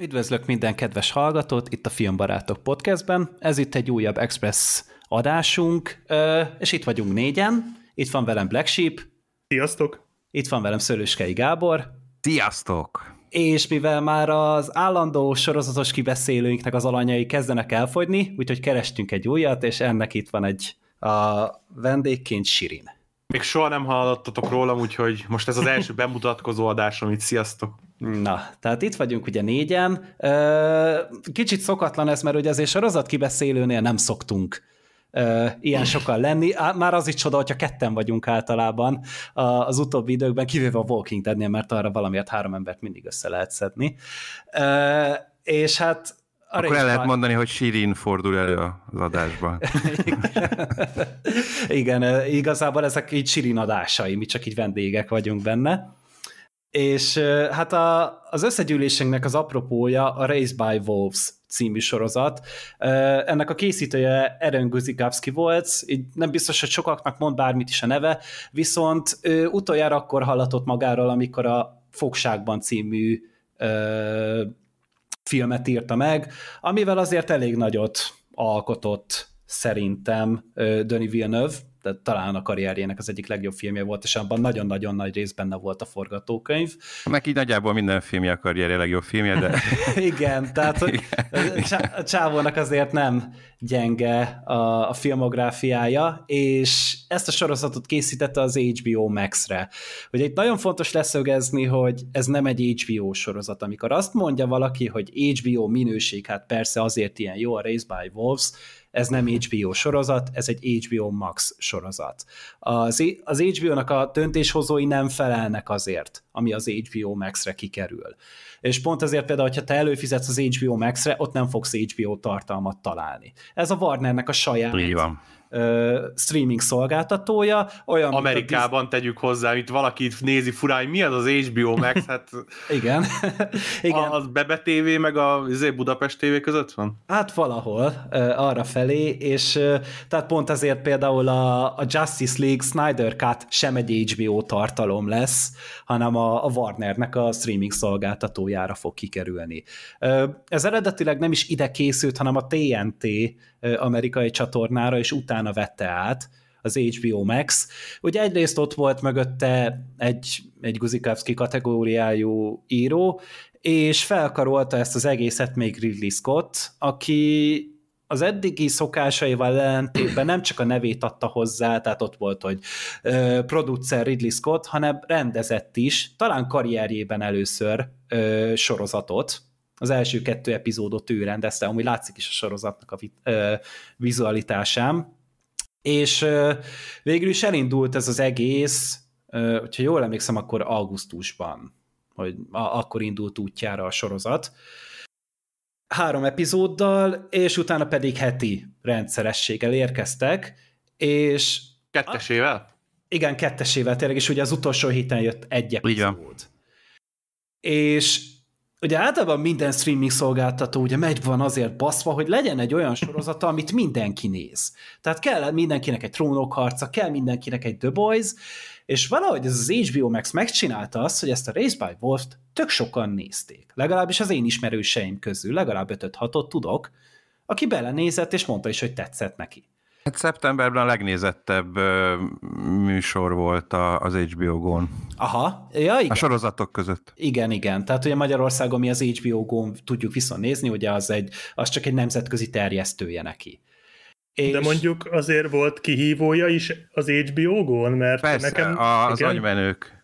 Üdvözlök minden kedves hallgatót itt a Filmbarátok podcastben. Ez itt egy újabb Express adásunk, és itt vagyunk négyen. Itt van velem Black Sheep. Sziasztok! Itt van velem Szőlőskei Gábor. Sziasztok! És mivel már az állandó sorozatos kibeszélőinknek az alanyai kezdenek elfogyni, úgyhogy kerestünk egy újat, és ennek itt van egy a vendégként Sirin. Még soha nem hallottatok rólam, úgyhogy most ez az első bemutatkozó adásom itt, sziasztok! Na, tehát itt vagyunk ugye négyen. Kicsit szokatlan ez, mert ugye azért sorozat kibeszélőnél nem szoktunk ilyen sokan lenni. Már az is csoda, hogyha ketten vagyunk általában az utóbbi időkben, kivéve a Walking Deadnél, mert arra valamiért három embert mindig össze lehet szedni. És hát akkor el lehet mondani, hogy Sirin fordul elő az adásban. Igen, igazából ezek így Sirin adásai, mi csak így vendégek vagyunk benne. És hát a, az összegyűlésünknek az apropója a Race by Wolves című sorozat. Ennek a készítője Eren Guzikowski volt, így nem biztos, hogy sokaknak mond bármit is a neve, viszont utoljára akkor hallatott magáról, amikor a Fogságban című filmet írta meg, amivel azért elég nagyot alkotott szerintem Denis Villeneuve, de talán a karrierjének az egyik legjobb filmje volt, és abban nagyon-nagyon nagy rész benne volt a forgatókönyv. Neki nagyjából minden filmje a karrierje legjobb filmje, de... Igen, tehát Igen. a csávónak azért nem gyenge a, a filmográfiája, és ezt a sorozatot készítette az HBO Max-re. Ugye itt nagyon fontos leszögezni, hogy ez nem egy HBO sorozat. Amikor azt mondja valaki, hogy HBO minőség, hát persze azért ilyen jó a Race by Wolves, ez nem HBO sorozat, ez egy HBO Max sorozat. Az, az HBO-nak a döntéshozói nem felelnek azért, ami az HBO Max-re kikerül. És pont ezért például, hogyha te előfizetsz az HBO Max-re, ott nem fogsz HBO tartalmat találni. Ez a Warnernek a saját Így van streaming szolgáltatója. Olyan, Amerikában Disney... tegyük hozzá, itt valaki itt nézi furán, mi az az HBO Max, hát igen. igen. Az Bebe TV meg a izé, Budapest TV között van? Hát valahol arra felé, és tehát pont ezért például a, a Justice League Snyder Cut sem egy HBO tartalom lesz, hanem a, a Warnernek a streaming szolgáltatójára fog kikerülni. Ez eredetileg nem is ide készült, hanem a TNT amerikai csatornára, és utána vette át az HBO Max. Ugye egyrészt ott volt mögötte egy, egy Guzikowski kategóriájú író, és felkarolta ezt az egészet még Ridley Scott, aki az eddigi szokásaival ellentétben nem csak a nevét adta hozzá, tehát ott volt, hogy producer Ridley Scott, hanem rendezett is, talán karrierjében először ö, sorozatot, az első kettő epizódot ő rendezte, ami látszik is a sorozatnak a vizualitásán, és végül is elindult ez az egész, hogyha jól emlékszem, akkor augusztusban, hogy a, akkor indult útjára a sorozat, három epizóddal, és utána pedig heti rendszerességgel érkeztek, és... Kettesével? Igen, kettesével tényleg, és ugye az utolsó héten jött egy epizód. És ugye általában minden streaming szolgáltató ugye megy van azért baszva, hogy legyen egy olyan sorozata, amit mindenki néz. Tehát kell mindenkinek egy trónokharca, kell mindenkinek egy The Boys, és valahogy ez az HBO Max megcsinálta azt, hogy ezt a Race by Wolf-t tök sokan nézték. Legalábbis az én ismerőseim közül, legalább 5-6-ot tudok, aki belenézett, és mondta is, hogy tetszett neki. Hát szeptemberben a legnézettebb ö, műsor volt a, az HBO Go-n. Aha, ja, igen. A sorozatok között. Igen, igen. Tehát ugye Magyarországon mi az HBO Go-n tudjuk viszont nézni, ugye az, egy, az csak egy nemzetközi terjesztője neki. És... De mondjuk azért volt kihívója is az HBO Go-n, mert Persze, nekem... az igen, agymenők.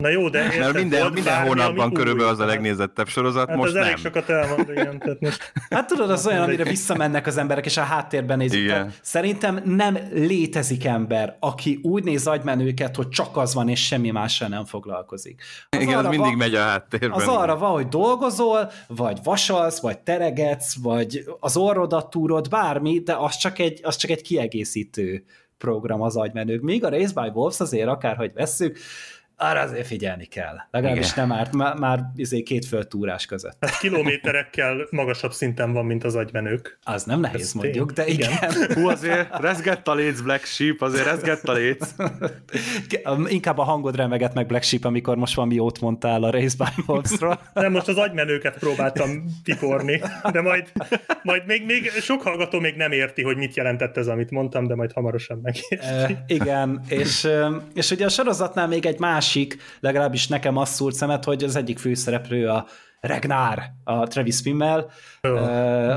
Na jó, de érted, Mert minden, minden bármi, hónapban körülbelül az a legnézettebb sorozat, hát most az nem. elég sokat elmond, igen. Tehát most... Hát tudod, az olyan, amire visszamennek az emberek, és a háttérben nézik. Igen. Szerintem nem létezik ember, aki úgy néz agymenőket, hogy csak az van, és semmi mással nem foglalkozik. Az igen, az mindig van, megy a háttérben. Az arra van, hogy dolgozol, vagy vasalsz, vagy teregetsz, vagy az orrodat túrod, bármi, de az csak egy, az csak egy kiegészítő program az agymenők. Míg a Race by Wolves azért akárhogy vesszük, arra azért figyelni kell. Legalábbis Igen. nem árt, már, már izé két földtúrás között. Hát kilométerekkel magasabb szinten van, mint az agymenők. Az nem nehéz Ez mondjuk, tény. de igen. Igen. Hú, azért rezgett a léc, Black Sheep, azért rezgett a léc. Inkább a hangod remegett meg Black Sheep, amikor most valami jót mondtál a Race by Wolves-ról. Nem, most az agymenőket próbáltam tiporni, de majd, majd még, még sok hallgató még nem érti, hogy mit jelentett ez, amit mondtam, de majd hamarosan megérti. E, igen, és, ö, és ugye a sorozatnál még egy másik, legalábbis nekem azt szúrt szemet, hogy az egyik főszereplő a Ragnar, a Travis Fimmel,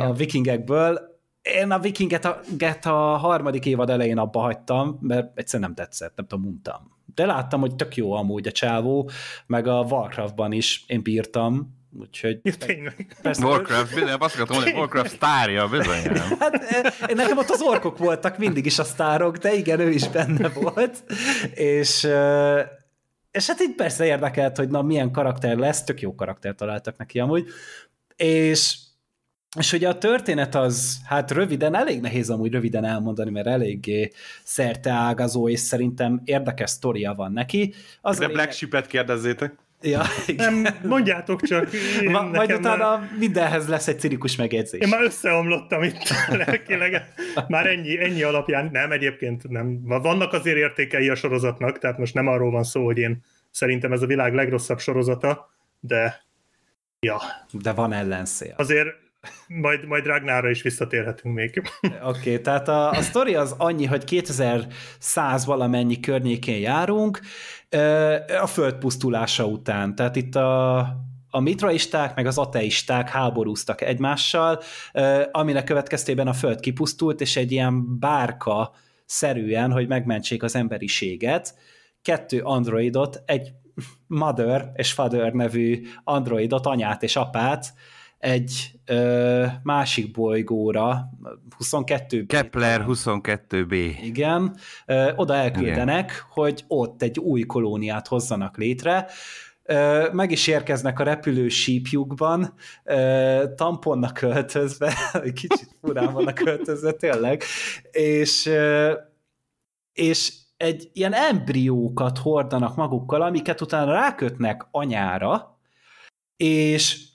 a vikingekből. Én a vikinget a, get a harmadik évad elején abba hagytam, mert egyszerűen nem tetszett, nem tudom, untam. De láttam, hogy tök jó amúgy a csávó, meg a Warcraftban is én bírtam, úgyhogy Ja, tényleg. persze, Warcraft, bizony, azt akartam mondani, Warcraft sztárja, bizony. Hát eh, nekem ott az orkok voltak mindig is a sztárok, de igen, ő is benne volt. És, és hát így persze érdekelt, hogy na milyen karakter lesz, tök jó karakter találtak neki amúgy. És és ugye a történet az, hát röviden, elég nehéz amúgy röviden elmondani, mert eléggé szerteágazó, és szerintem érdekes sztoria van neki. Az De a Black lényeg- Sheep-et kérdezzétek. Ja, igen. Nem, mondjátok csak. Én, Ma, majd utána Már, mindenhez lesz egy cinikus megjegyzés. én már összeomlottam itt lelkileg. Már ennyi, ennyi alapján. Nem, egyébként nem. Vannak azért értékei a sorozatnak, tehát most nem arról van szó, hogy én szerintem ez a világ legrosszabb sorozata, de ja, De van ellenszél. azért majd, majd Ragnarra is visszatérhetünk még. Oké, okay, tehát a, a sztori az annyi, hogy 2100 valamennyi környékén járunk, a föld pusztulása után. Tehát itt a, a mitraisták meg az ateisták háborúztak egymással, aminek következtében a föld kipusztult, és egy ilyen bárka szerűen, hogy megmentsék az emberiséget, kettő androidot, egy Mother és Father nevű androidot, anyát és apát, egy ö, másik bolygóra, 22 Kepler 22b. igen, ö, oda elküldenek, Igen. hogy ott egy új kolóniát hozzanak létre, Ö, meg is érkeznek a repülő sípjukban, ö, tamponnak költözve, kicsit furán vannak költözve tényleg, és, ö, és egy ilyen embriókat hordanak magukkal, amiket utána rákötnek anyára, és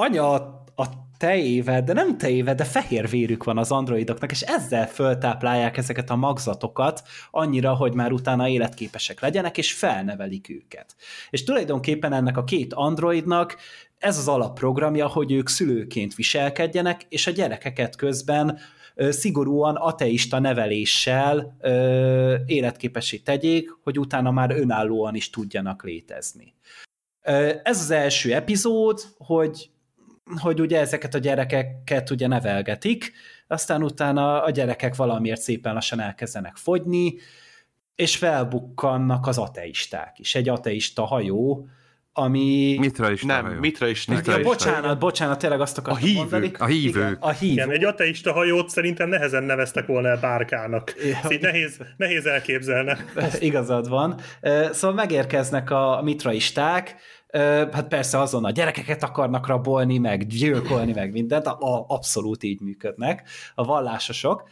anya a, a tejével, de nem tejével, de fehér vérük van az androidoknak, és ezzel föltáplálják ezeket a magzatokat annyira, hogy már utána életképesek legyenek, és felnevelik őket. És tulajdonképpen ennek a két androidnak ez az alapprogramja, hogy ők szülőként viselkedjenek, és a gyerekeket közben szigorúan ateista neveléssel ö, életképessé tegyék, hogy utána már önállóan is tudjanak létezni. Ez az első epizód, hogy hogy ugye ezeket a gyerekeket ugye nevelgetik, aztán utána a gyerekek valamiért szépen lassan elkezdenek fogyni, és felbukkannak az ateisták is. Egy ateista hajó, ami... Mitra is Nem, hajó. Mitra is. Mitra Ja, bocsánat, bocsánat, tényleg azt akartam A hívők, mondani. a hívők. Igen, a hívők. Igen, egy ateista hajót szerintem nehezen neveztek volna el bárkának. Ja. Ezt így nehéz, nehéz elképzelni. Igazad van. Szóval megérkeznek a mitraisták, hát persze azon a gyerekeket akarnak rabolni, meg gyilkolni, meg mindent, a, a, abszolút így működnek a vallásosok,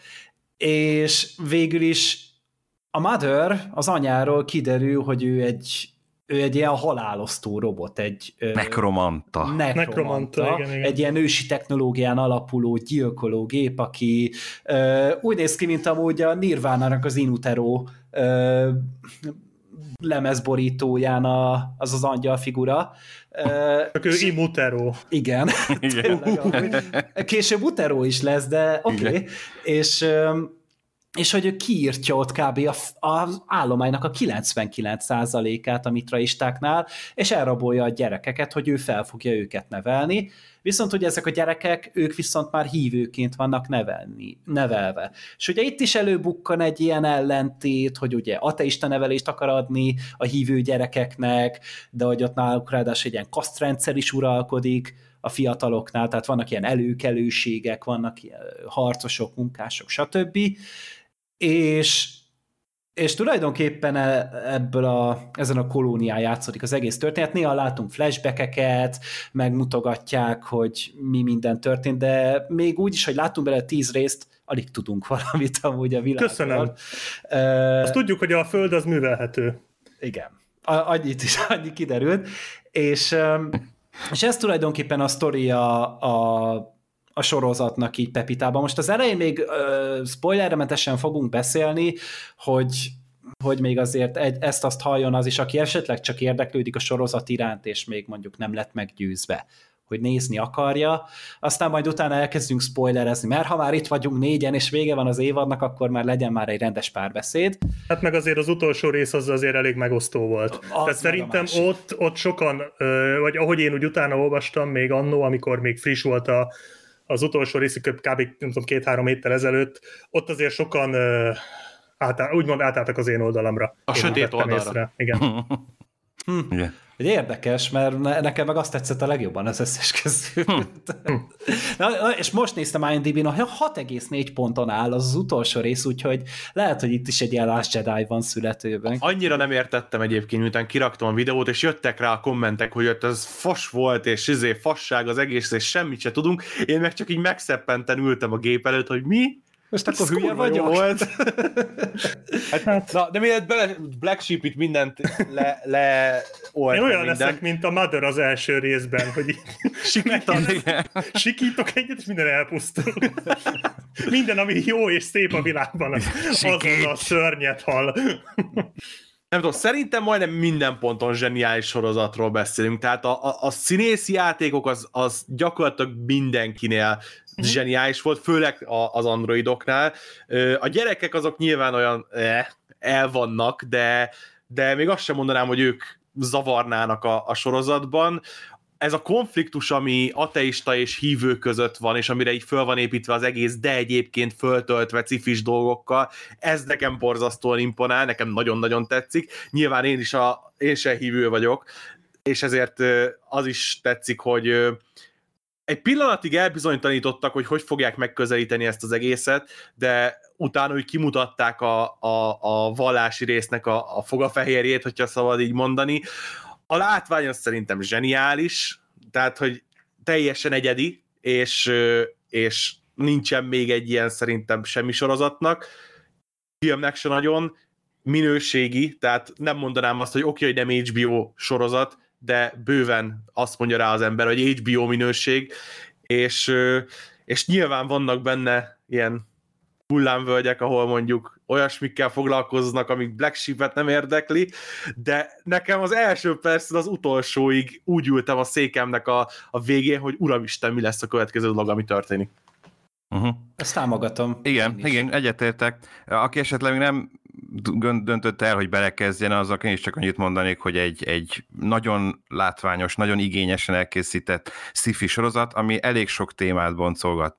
és végül is a Mother, az anyáról kiderül, hogy ő egy, ő egy ilyen halálosztó robot, egy Nekromanta. nekromanta, Nekromanta, igen, igen. egy ilyen ősi technológián alapuló gyilkoló gép, aki ö, úgy néz ki, mint amúgy a Nirvánának az Inutero ö, lemezborítóján a, az az angyal figura. Csak ő Imutero. igen. Igen. Később Utero is lesz, de oké. Okay. És, és hogy ő kiírtja ott kb. az állománynak a 99%-át a mitraistáknál, és elrabolja a gyerekeket, hogy ő fel fogja őket nevelni, viszont hogy ezek a gyerekek, ők viszont már hívőként vannak nevelni, nevelve. És ugye itt is előbukkan egy ilyen ellentét, hogy ugye ateista nevelést akar adni a hívő gyerekeknek, de hogy ott náluk ráadásul egy ilyen kasztrendszer is uralkodik a fiataloknál, tehát vannak ilyen előkelőségek, vannak ilyen harcosok, munkások, stb. És és tulajdonképpen e- ebből a, ezen a kolónián játszódik az egész történet. Néha látunk flashbackeket, megmutogatják, hogy mi minden történt, de még úgy is, hogy láttunk bele tíz részt, alig tudunk valamit amúgy a világról. Köszönöm. Uh, Azt tudjuk, hogy a Föld az művelhető. igen. annyit is annyi kiderült, és, és ez tulajdonképpen a sztoria a, a sorozatnak így Pepitában. Most az elején még uh, spoilermentesen fogunk beszélni, hogy hogy még azért egy, ezt-azt halljon az is, aki esetleg csak érdeklődik a sorozat iránt, és még mondjuk nem lett meggyőzve hogy nézni akarja, aztán majd utána elkezdünk spoilerezni, mert ha már itt vagyunk négyen, és vége van az évadnak, akkor már legyen már egy rendes párbeszéd. Hát meg azért az utolsó rész az azért elég megosztó volt. Az Tehát szerintem ott, ott sokan, vagy ahogy én úgy utána olvastam, még annó, amikor még friss volt a, az utolsó rész, kb. nem tudom, két-három héttel ezelőtt, ott azért sokan átá, úgymond átálltak az én oldalamra. A én sötét oldalra. Észre. Igen. hm. Yeah. Érdekes, mert nekem meg azt tetszett a legjobban az összes közül. Hm. Na, és most néztem IMDb-n, hogy 6,4 ponton áll az, az utolsó rész, úgyhogy lehet, hogy itt is egy ilyen Last Jedi van születőben. Annyira nem értettem egyébként, miután kiraktam a videót, és jöttek rá a kommentek, hogy ott ez fos volt, és izé fasság az egész, és semmit se tudunk. Én meg csak így megszeppenten ültem a gép előtt, hogy mi? Most akkor hülye vagyok. Volt. hát, hát, na, de miért bele Black Sheep itt mindent le, le Én olyan minden. leszek, mint a Mother az első részben, hogy sikítom, sikítok egyet, és minden elpusztul. minden, ami jó és szép a világban, az azon a szörnyet hal. nem tudom, szerintem majdnem minden ponton zseniális sorozatról beszélünk, tehát a, a, a színészi játékok az, az gyakorlatilag mindenkinél mm-hmm. zseniális volt, főleg a, az androidoknál. A gyerekek azok nyilván olyan eh, el vannak, de, de még azt sem mondanám, hogy ők zavarnának a, a sorozatban ez a konfliktus, ami ateista és hívő között van, és amire így föl van építve az egész, de egyébként föltöltve cifis dolgokkal, ez nekem borzasztóan imponál, nekem nagyon-nagyon tetszik. Nyilván én is a, én sem hívő vagyok, és ezért az is tetszik, hogy egy pillanatig elbizonytalanítottak, hogy hogy fogják megközelíteni ezt az egészet, de utána úgy kimutatták a, a, a vallási résznek a, a fogafehérjét, hogyha szabad így mondani. A látvány az szerintem zseniális, tehát, hogy teljesen egyedi, és, és nincsen még egy ilyen szerintem semmi sorozatnak. Filmnek se nagyon, minőségi, tehát nem mondanám azt, hogy oké, okay, hogy nem HBO sorozat, de bőven azt mondja rá az ember, hogy HBO minőség, és, és nyilván vannak benne ilyen hullámvölgyek, ahol mondjuk olyasmikkel foglalkoznak, amik Black Sheep-et nem érdekli, de nekem az első perc az utolsóig úgy ültem a székemnek a, a végén, hogy uramisten, mi lesz a következő dolog, ami történik. Uh-huh. Ezt támogatom. Igen, igen, egyetértek. Aki esetleg még nem döntött el, hogy belekezdjen, az én is csak annyit mondanék, hogy egy, egy nagyon látványos, nagyon igényesen elkészített sci sorozat, ami elég sok témát boncolgat.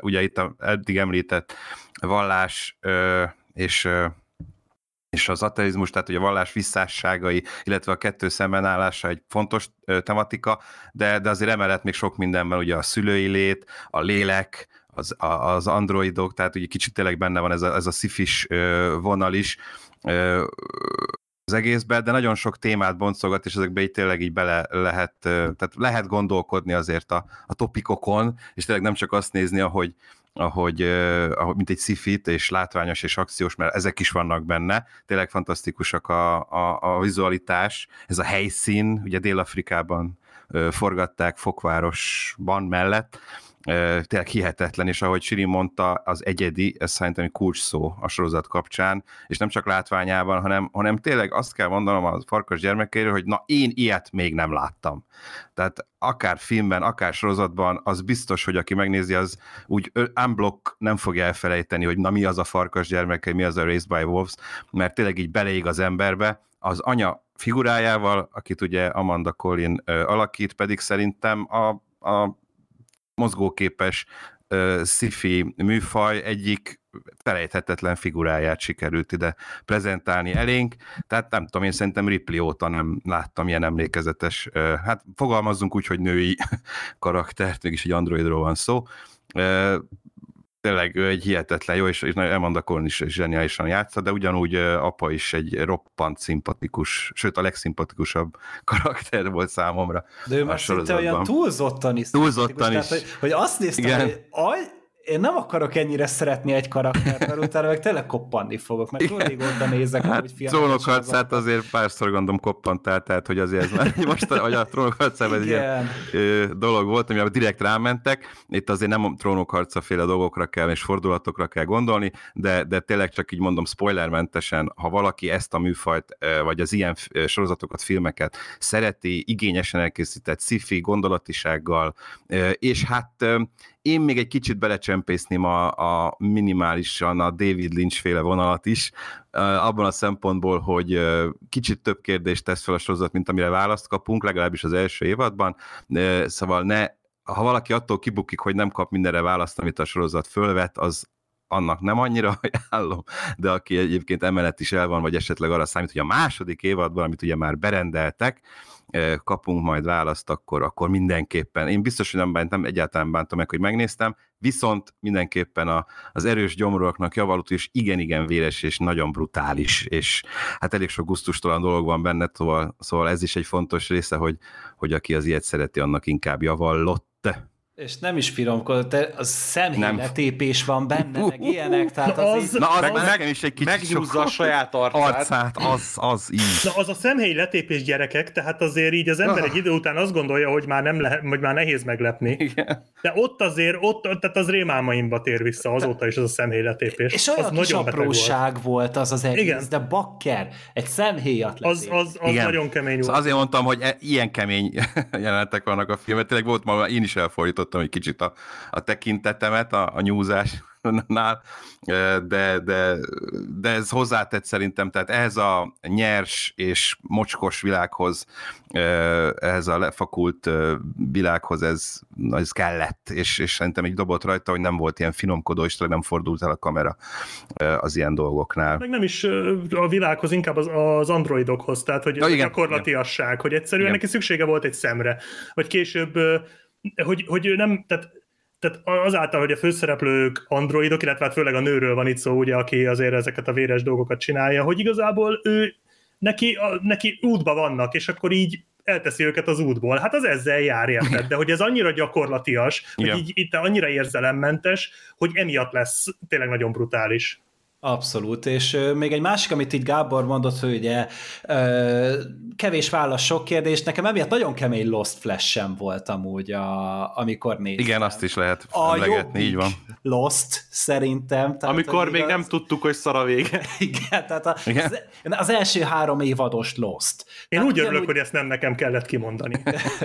Ugye itt a eddig említett vallás és és az ateizmus, tehát hogy a vallás visszásságai, illetve a kettő szembenállása egy fontos tematika, de, de azért emellett még sok mindenben ugye a szülői lét, a lélek, az, az androidok, tehát ugye kicsit tényleg benne van ez a, ez a szifis vonal is az egészben, de nagyon sok témát boncolgat, és ezekbe így tényleg így bele lehet, tehát lehet gondolkodni azért a, a topikokon, és tényleg nem csak azt nézni, ahogy, ahogy, ahogy mint egy szifit, és látványos és akciós, mert ezek is vannak benne, tényleg fantasztikusak a, a, a vizualitás, ez a helyszín, ugye Dél-Afrikában forgatták Fokvárosban mellett, tényleg hihetetlen, és ahogy Siri mondta, az egyedi, ez szerintem egy kulcs szó a sorozat kapcsán, és nem csak látványában, hanem, hanem tényleg azt kell mondanom a farkas gyermekéről, hogy na én ilyet még nem láttam. Tehát akár filmben, akár sorozatban, az biztos, hogy aki megnézi, az úgy unblock nem fogja elfelejteni, hogy na mi az a farkas gyermeke, mi az a Race by Wolves, mert tényleg így beleég az emberbe, az anya figurájával, akit ugye Amanda Collin ö, alakít, pedig szerintem a, a mozgóképes sci-fi műfaj egyik felejthetetlen figuráját sikerült ide prezentálni elénk, tehát nem tudom, én szerintem Ripley óta nem láttam ilyen emlékezetes, hát fogalmazzunk úgy, hogy női karaktert, mégis egy androidról van szó, tényleg ő egy hihetetlen jó, és, és Amanda Corn is zseniálisan játsza, de ugyanúgy apa is egy roppant szimpatikus, sőt a legszimpatikusabb karakter volt számomra De ő már szinte olyan túlzottan is túlzottan is. Tehát, hogy, hogy azt néztem, Igen. hogy aj, én nem akarok ennyire szeretni egy karaktert, mert utána meg tényleg koppanni fogok, mert túl régóta nézek, Hát hogy filmeket trónok harcát azért párszor gondolom koppantál, tehát hogy azért ez már most, hogy a trónok harcában egy ilyen ö, dolog volt, ami direkt rámentek. Itt azért nem a trónok harca féle dolgokra kell és fordulatokra kell gondolni, de, de tényleg csak így mondom spoilermentesen, ha valaki ezt a műfajt, vagy az ilyen sorozatokat, filmeket szereti, igényesen elkészített sci-fi gondolatisággal, és hát én még egy kicsit belecsempészném a, a minimálisan a David Lynch féle vonalat is, abban a szempontból, hogy kicsit több kérdést tesz fel a sorozat, mint amire választ kapunk, legalábbis az első évadban, szóval ne, ha valaki attól kibukik, hogy nem kap mindenre választ, amit a sorozat fölvet, az annak nem annyira ajánlom, de aki egyébként emellett is el van, vagy esetleg arra számít, hogy a második évadban, amit ugye már berendeltek, kapunk majd választ, akkor, akkor mindenképpen. Én biztos, hogy nem bántam, egyáltalán bántam meg, hogy megnéztem, viszont mindenképpen a, az erős gyomoroknak javalott, és igen-igen véres, és nagyon brutális, és hát elég sok gusztustalan dolog van benne, szóval, szóval ez is egy fontos része, hogy, hogy aki az ilyet szereti, annak inkább javallott. És nem is firomkodott, de a szemhéletépés van benne, meg ilyenek, tehát az, Az- így, Na, az, Meg- meg, is egy kicsit Megnyúzza a saját arcát. arcát, az, az így. Na az a szemhelyi letépés gyerekek, tehát azért így az ember egy idő után azt gondolja, hogy már nem lehet, hogy már nehéz meglepni. Igen. De ott azért, ott, tehát az rémálmaimba tér vissza azóta is az a szemhelyi letépés. és az olyan kis nagyon volt. apróság volt az az egész, Igen. de bakker, egy szemhéjat Az, az, az Igen. nagyon kemény volt. Szóval azért mondtam, hogy e- ilyen kemény jelenetek vannak a filmet. Tényleg volt ma, én is elfordítottam egy kicsit a, a tekintetemet a, a nyúzásnál, de, de, de ez hozzátett szerintem, tehát ehhez a nyers és mocskos világhoz, ehhez a lefakult világhoz ez, ez kellett, és, és szerintem egy dobott rajta, hogy nem volt ilyen finomkodó, és nem fordult el a kamera az ilyen dolgoknál. Meg nem is a világhoz, inkább az, az androidokhoz, tehát hogy Ja, ja, igen, gyakorlatiasság, hogy egyszerűen Igen. neki szüksége volt egy szemre, vagy később, hogy, hogy nem, tehát tehát azáltal, hogy a főszereplők androidok, illetve hát főleg a nőről van itt szó, ugye, aki azért ezeket a véres dolgokat csinálja, hogy igazából ő, neki, a, neki útba vannak, és akkor így elteszi őket az útból. Hát az ezzel jár, érted? De hogy ez annyira gyakorlatias, hogy Igen. így itt annyira érzelemmentes, hogy emiatt lesz tényleg nagyon brutális. Abszolút, és még egy másik, amit itt Gábor mondott, hogy ugye kevés válasz, sok kérdés, nekem emiatt nagyon kemény Lost Flash sem volt amúgy, a, amikor néztem. Igen, azt is lehet a emlegetni, így van. Lost, szerintem. Tehát, Amikor még igaz- nem tudtuk, hogy szar a vége. Igen, tehát a, Igen. Az, az első három évados Lost. Én Tehát úgy örülök, ugyanúgy- hogy ezt nem nekem kellett kimondani.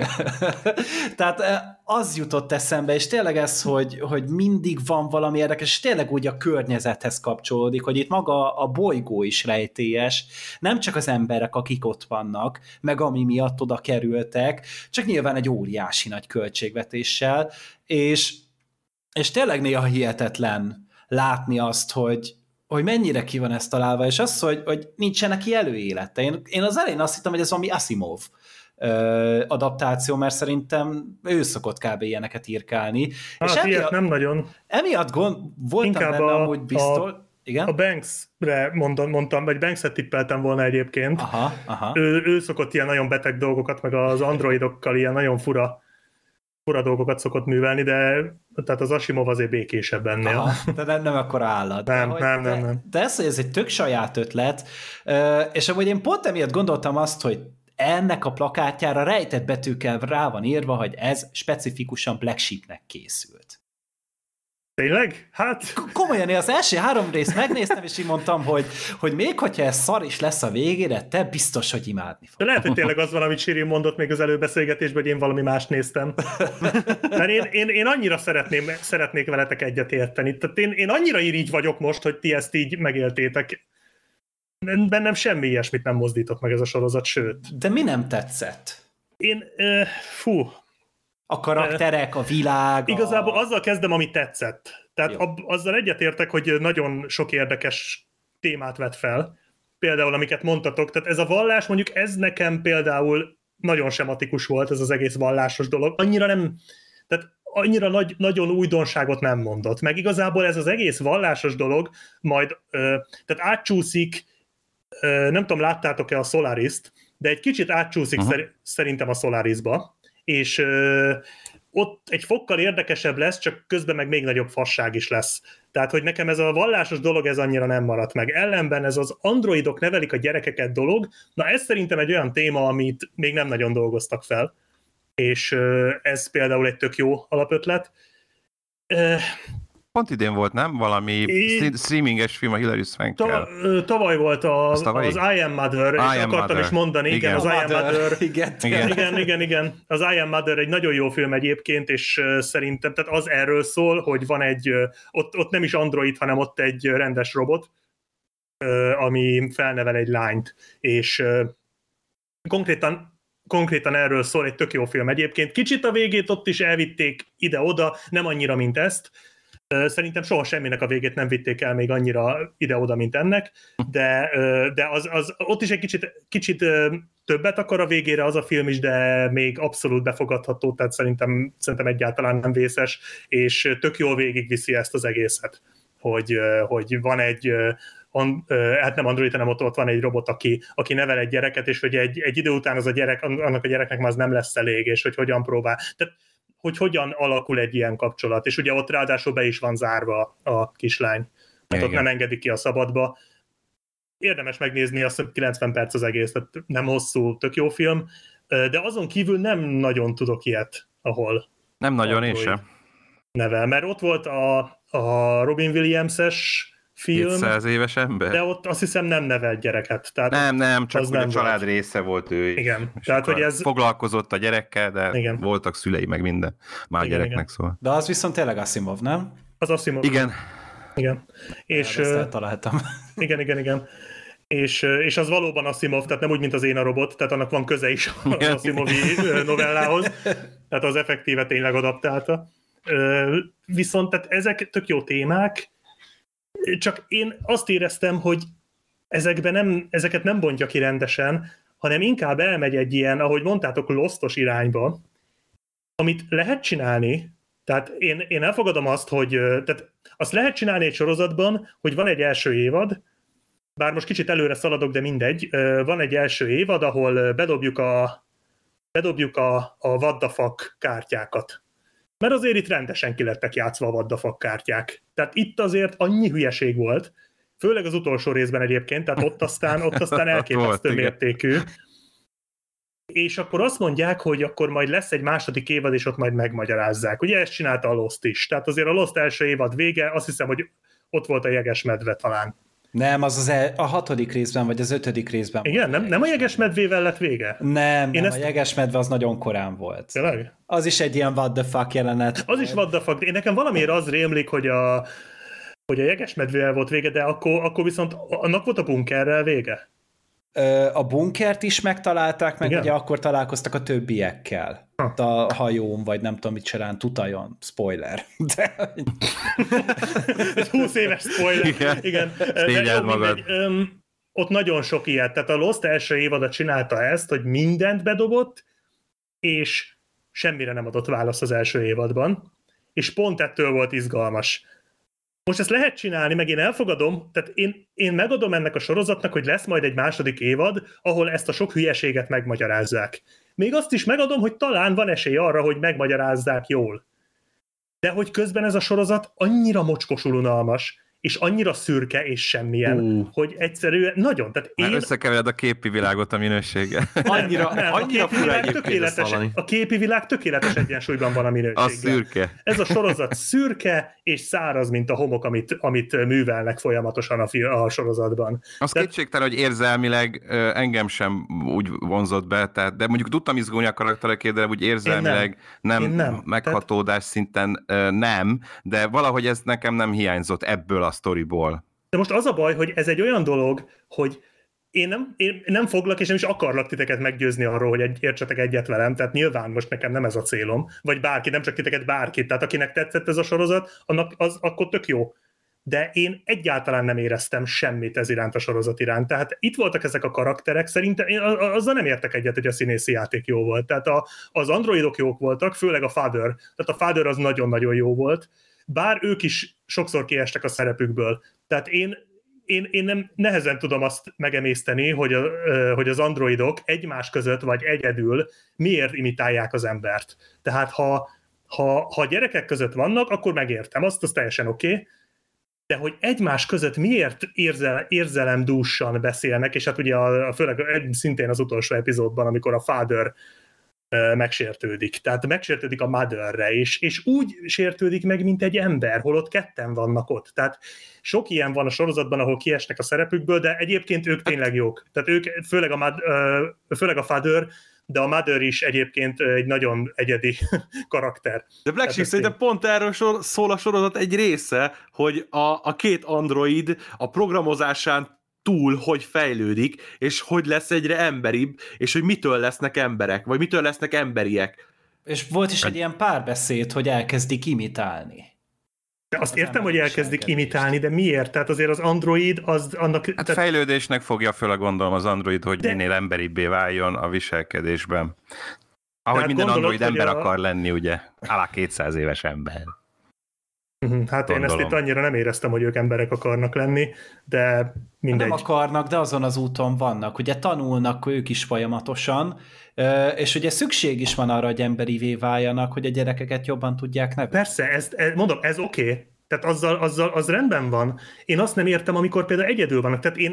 Tehát eh, az jutott eszembe, és tényleg ez, hogy, hogy mindig van valami érdekes, és tényleg úgy a környezethez kapcsolódik, hogy itt maga a bolygó is rejtélyes, nem csak az emberek, akik ott vannak, meg ami miatt oda kerültek, csak nyilván egy óriási nagy költségvetéssel, és, és tényleg néha hihetetlen látni azt, hogy, hogy mennyire ki van ezt találva, és az, hogy, hogy nincsen neki előélete. Én, én az elején azt hittem, hogy ez valami Asimov ö, adaptáció, mert szerintem ő szokott kb. ilyeneket írkálni. Hát és emiatt, nem nagyon. emiatt gond, voltam Inkább benne a- amúgy biztos. Igen? A Banks-re mondom, mondtam, vagy Banks-et tippeltem volna egyébként. Aha, aha. Ő, ő szokott ilyen nagyon beteg dolgokat, meg az androidokkal ilyen nagyon fura, fura dolgokat szokott művelni, de tehát az Asimov azért békésebb ennél. Aha, de nem, nem akkor állat. De Nem, hogy- nem, de, nem, nem. De ez, hogy ez egy tök saját ötlet, és amúgy én pont emiatt gondoltam azt, hogy ennek a plakátjára rejtett betűkkel rá van írva, hogy ez specifikusan Black Sheepnek készült. Tényleg? Hát Komolyan, én az első három részt megnéztem, és így mondtam, hogy, hogy még hogyha ez szar is lesz a végére, te biztos, hogy imádni fog. De lehet, hogy tényleg az van, amit Siri mondott még az előbeszélgetésben, hogy én valami mást néztem. Mert én, én, én annyira szeretném, szeretnék veletek egyet érteni. Tehát én, én annyira irigy vagyok most, hogy ti ezt így megéltétek. Bennem semmi ilyesmit nem mozdított meg ez a sorozat, sőt. De mi nem tetszett? Én, uh, fú, A karakterek, a világ, igazából a... azzal kezdem, ami tetszett. Tehát Jó. ab, azzal egyetértek, hogy nagyon sok érdekes témát vet fel. Például, amiket mondtatok. Tehát ez a vallás, mondjuk ez nekem például nagyon sematikus volt, ez az egész vallásos dolog. Annyira nem, tehát annyira nagy, nagyon újdonságot nem mondott. Meg igazából ez az egész vallásos dolog majd, ö, tehát átcsúszik, nem tudom, láttátok-e a Solaris-t, de egy kicsit átcsúszik Aha. szerintem a Solarisba, és ott egy fokkal érdekesebb lesz, csak közben meg még nagyobb fasság is lesz. Tehát, hogy nekem ez a vallásos dolog, ez annyira nem maradt meg. Ellenben ez az androidok nevelik a gyerekeket dolog, na ez szerintem egy olyan téma, amit még nem nagyon dolgoztak fel, és ez például egy tök jó alapötlet. Pont idén volt, nem? Valami é... streaminges film a Hilary swank Ta, tavaly volt a, az, tavaly? az I Am Mother, I am akartam Mother. is mondani, igen, igen az I Am Mother. Igen. Igen. igen, igen, igen. Az I Am Mother egy nagyon jó film egyébként, és szerintem, tehát az erről szól, hogy van egy, ott, ott nem is android, hanem ott egy rendes robot, ami felnevel egy lányt, és konkrétan konkrétan erről szól, egy tök jó film egyébként. Kicsit a végét ott is elvitték ide-oda, nem annyira, mint ezt, Szerintem soha semminek a végét nem vitték el még annyira ide-oda, mint ennek, de, de az, az, ott is egy kicsit, kicsit többet akar a végére az a film is, de még abszolút befogadható, tehát szerintem, szerintem egyáltalán nem vészes, és tök jól végigviszi ezt az egészet, hogy, hogy van egy on, hát nem Android, hanem ott, ott van egy robot, aki, aki nevel egy gyereket, és hogy egy, egy idő után az a gyerek, annak a gyereknek már az nem lesz elég, és hogy hogyan próbál. Tehát hogy hogyan alakul egy ilyen kapcsolat. És ugye ott ráadásul be is van zárva a kislány. Tehát ott nem engedik ki a szabadba. Érdemes megnézni, azt hogy 90 perc az egész, tehát nem hosszú, tök jó film, de azon kívül nem nagyon tudok ilyet, ahol nem nagyon, én sem. Nevel, mert ott volt a, a Robin Williams-es film. 200 éves ember? De ott azt hiszem nem nevelt gyereket. Tehát nem, nem, csak nem a család volt. része volt ő is. Igen. Tehát, hogy ez... Foglalkozott a gyerekkel, de igen. voltak szülei, meg minden. Már igen, gyereknek igen. szól. De az viszont tényleg Asimov, nem? Az Asimov. Igen. Igen. És, ezt találtam. Igen, igen, igen. És, és az valóban Asimov, tehát nem úgy, mint az én a robot, tehát annak van köze is az Asimovi novellához, tehát az effektíve tényleg adaptálta. Viszont tehát ezek tök jó témák, csak én azt éreztem, hogy ezekben nem, ezeket nem bontja ki rendesen, hanem inkább elmegy egy ilyen, ahogy mondtátok, losztos irányba, amit lehet csinálni, tehát én, én elfogadom azt, hogy tehát azt lehet csinálni egy sorozatban, hogy van egy első évad, bár most kicsit előre szaladok, de mindegy, van egy első évad, ahol bedobjuk a, bedobjuk a, a fuck kártyákat. Mert azért itt rendesen ki lettek játszva a vaddafak kártyák. Tehát itt azért annyi hülyeség volt, főleg az utolsó részben egyébként, tehát ott aztán, ott aztán elképesztő mértékű. És akkor azt mondják, hogy akkor majd lesz egy második évad, és ott majd megmagyarázzák. Ugye ezt csinálta a Lost is. Tehát azért a Lost első évad vége, azt hiszem, hogy ott volt a jeges medve talán. Nem, az az el, a hatodik részben, vagy az ötödik részben. Igen, nem, nem a jegesmedvével lett vége? Nem, Én nem ezt... a jegesmedve az nagyon korán volt. Tényleg? Az is egy ilyen what the fuck jelenet. Az is what the fuck. Én nekem valamiért az rémlik, hogy a, hogy a jegesmedvével volt vége, de akkor, akkor viszont annak volt a bunkerrel vége a bunkert is megtalálták, meg Igen? ugye akkor találkoztak a többiekkel. Ha. A hajón, vagy nem tudom mit csinálni, tutajon. Spoiler. De... Ez 20 éves spoiler. Igen. Igen. De magad. Mindegy, um, ott nagyon sok ilyet. Tehát a Lost első évada csinálta ezt, hogy mindent bedobott, és semmire nem adott választ az első évadban. És pont ettől volt izgalmas. Most ezt lehet csinálni, meg én elfogadom, tehát én, én megadom ennek a sorozatnak, hogy lesz majd egy második évad, ahol ezt a sok hülyeséget megmagyarázzák. Még azt is megadom, hogy talán van esély arra, hogy megmagyarázzák jól. De hogy közben ez a sorozat annyira mocskosul unalmas, és annyira szürke és semmilyen, uh. hogy egyszerűen nagyon. Tehát én... összekevered a képi világot a minőséggel. Annyira, nem, annyira a képi világ tökéletes, a képi világ tökéletes egyensúlyban van a minőséggel. A szürke. Ez a sorozat szürke és száraz, mint a homok, amit, amit művelnek folyamatosan a, fi, a sorozatban. Az tehát... kétségtelen, hogy érzelmileg engem sem úgy vonzott be, tehát, de mondjuk tudtam izgulni a karakterekért, de úgy érzelmileg nem, nem, nem meghatódás tehát... szinten nem, de valahogy ez nekem nem hiányzott ebből a sztoriból. De most az a baj, hogy ez egy olyan dolog, hogy én nem, én nem foglak, és nem is akarlak titeket meggyőzni arról, hogy egy, értsetek egyet velem, tehát nyilván most nekem nem ez a célom, vagy bárki, nem csak titeket, bárkit, tehát akinek tetszett ez a sorozat, annak az akkor tök jó. De én egyáltalán nem éreztem semmit ez iránt a sorozat iránt. Tehát itt voltak ezek a karakterek, szerintem én azzal nem értek egyet, hogy a színészi játék jó volt. Tehát a, az androidok jók voltak, főleg a Father. Tehát a Father az nagyon-nagyon jó volt, bár ők is sokszor kiestek a szerepükből. Tehát én, én, én nem nehezen tudom azt megemészteni, hogy, a, hogy az androidok egymás között vagy egyedül miért imitálják az embert. Tehát ha, Ha, ha gyerekek között vannak, akkor megértem, azt, az teljesen oké, okay, de hogy egymás között miért érzel, érzelemdúsan beszélnek, és hát ugye a, a főleg szintén az utolsó epizódban, amikor a father megsértődik. Tehát megsértődik a motherre, és, és úgy sértődik meg, mint egy ember, holott ketten vannak ott. Tehát sok ilyen van a sorozatban, ahol kiesnek a szerepükből, de egyébként ők tényleg jók. Tehát ők, főleg a, főleg a father, de a Mother is egyébként egy nagyon egyedi karakter. De Black Sheep szerintem pont erről sor, szól a sorozat egy része, hogy a, a két android a programozásán túl hogy fejlődik, és hogy lesz egyre emberibb, és hogy mitől lesznek emberek, vagy mitől lesznek emberiek. És volt is egy ilyen párbeszéd, hogy elkezdik imitálni. De azt az értem, hogy elkezdik imitálni, de miért? Tehát azért az Android az annak... Hát tehát... fejlődésnek fogja föl a gondolom az Android, hogy de... minél emberibbé váljon a viselkedésben. Ahogy minden gondolod, Android ember a... akar lenni, ugye? Alá 200 éves ember. Mhm, hát Gondolom. én ezt itt annyira nem éreztem, hogy ők emberek akarnak lenni, de mindegy. Nem akarnak, de azon az úton vannak. Ugye tanulnak ők is folyamatosan, és ugye szükség is van arra, hogy emberivé váljanak, hogy a gyerekeket jobban tudják nevelni. Persze, ezt, ez, mondom, ez oké, okay. Tehát azzal, azzal, az rendben van. Én azt nem értem, amikor például egyedül vannak. Tehát én,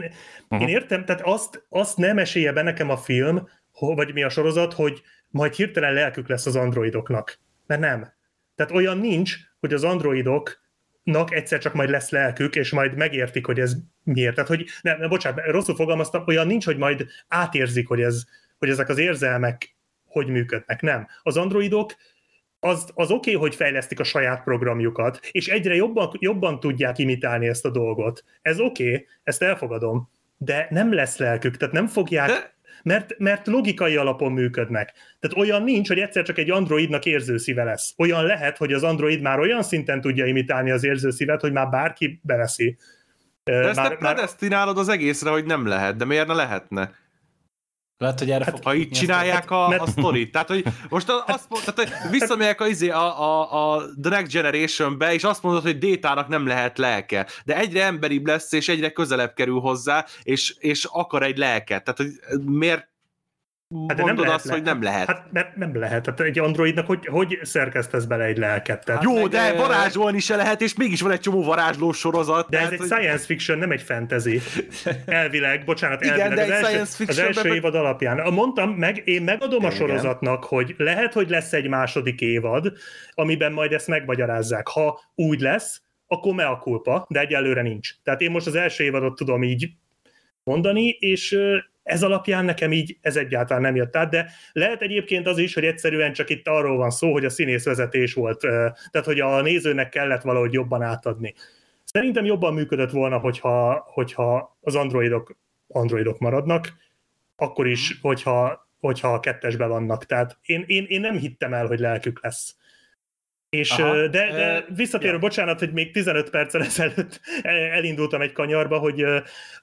uh-huh. én értem, tehát azt, azt nem esélye be nekem a film, vagy mi a sorozat, hogy majd hirtelen lelkük lesz az androidoknak. Mert nem. Tehát olyan nincs, hogy az androidoknak egyszer csak majd lesz lelkük, és majd megértik, hogy ez miért. Tehát, hogy nem, nem bocsánat, rosszul fogalmaztam, olyan nincs, hogy majd átérzik, hogy, ez, hogy ezek az érzelmek hogy működnek. Nem. Az androidok az, az oké, okay, hogy fejlesztik a saját programjukat, és egyre jobban, jobban tudják imitálni ezt a dolgot. Ez oké, okay, ezt elfogadom, de nem lesz lelkük, tehát nem fogják... De mert, mert logikai alapon működnek. Tehát olyan nincs, hogy egyszer csak egy androidnak érzőszíve lesz. Olyan lehet, hogy az android már olyan szinten tudja imitálni az érzőszívet, hogy már bárki beveszi. De ezt már, te predestinálod az egészre, hogy nem lehet, de miért ne lehetne? Lehet, hogy erre hát, ha így csinálják a, mert... a sztorit. Tehát, hogy most a, azt mondod, tehát, hogy visszamegyek a, izé, a, a, a The Next Generation-be, és azt mondod, hogy Détának nem lehet lelke. De egyre emberibb lesz, és egyre közelebb kerül hozzá, és, és akar egy lelket. Tehát, hogy miért Hát de nem lehet azt, le- hogy nem lehet. Hát mert nem lehet. Hát egy androidnak hogy, hogy szerkesztesz bele egy lelket? Tehát Jó, de e... varázsolni se lehet, és mégis van egy csomó varázsló sorozat. De ez egy hogy... science fiction, nem egy fantasy. Elvileg, bocsánat, Igen, elvileg. De az, első, az első be... évad alapján. Mondtam, meg, én megadom Igen. a sorozatnak, hogy lehet, hogy lesz egy második évad, amiben majd ezt megmagyarázzák. Ha úgy lesz, akkor me a kulpa, de egyelőre nincs. Tehát én most az első évadot tudom így mondani, és ez alapján nekem így ez egyáltalán nem jött át, de lehet egyébként az is, hogy egyszerűen csak itt arról van szó, hogy a színészvezetés volt, tehát hogy a nézőnek kellett valahogy jobban átadni. Szerintem jobban működött volna, hogyha, hogyha az androidok, androidok maradnak, akkor is, mhm. hogyha, hogyha a kettesbe vannak. Tehát én, én, én nem hittem el, hogy lelkük lesz. És, Aha, de, de visszatérő, ja. bocsánat, hogy még 15 perccel ezelőtt elindultam egy kanyarba, hogy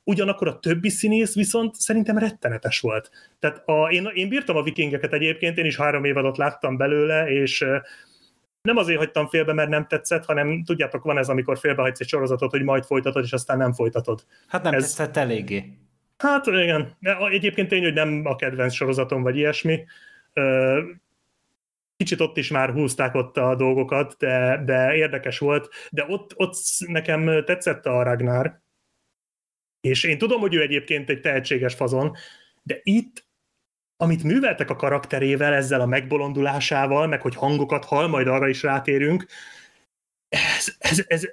ugyanakkor a többi színész viszont szerintem rettenetes volt. Tehát a, én, én bírtam a vikingeket egyébként, én is három évadot láttam belőle, és nem azért hagytam félbe, mert nem tetszett, hanem tudjátok, van ez, amikor félbehagysz egy sorozatot, hogy majd folytatod, és aztán nem folytatod. Hát nem ez... tetszett eléggé. Hát igen, egyébként tény, hogy nem a kedvenc sorozatom, vagy ilyesmi kicsit ott is már húzták ott a dolgokat, de, de érdekes volt, de ott, ott nekem tetszett a Ragnar, és én tudom, hogy ő egyébként egy tehetséges fazon, de itt, amit műveltek a karakterével, ezzel a megbolondulásával, meg hogy hangokat hall, majd arra is rátérünk, ez, ez, ez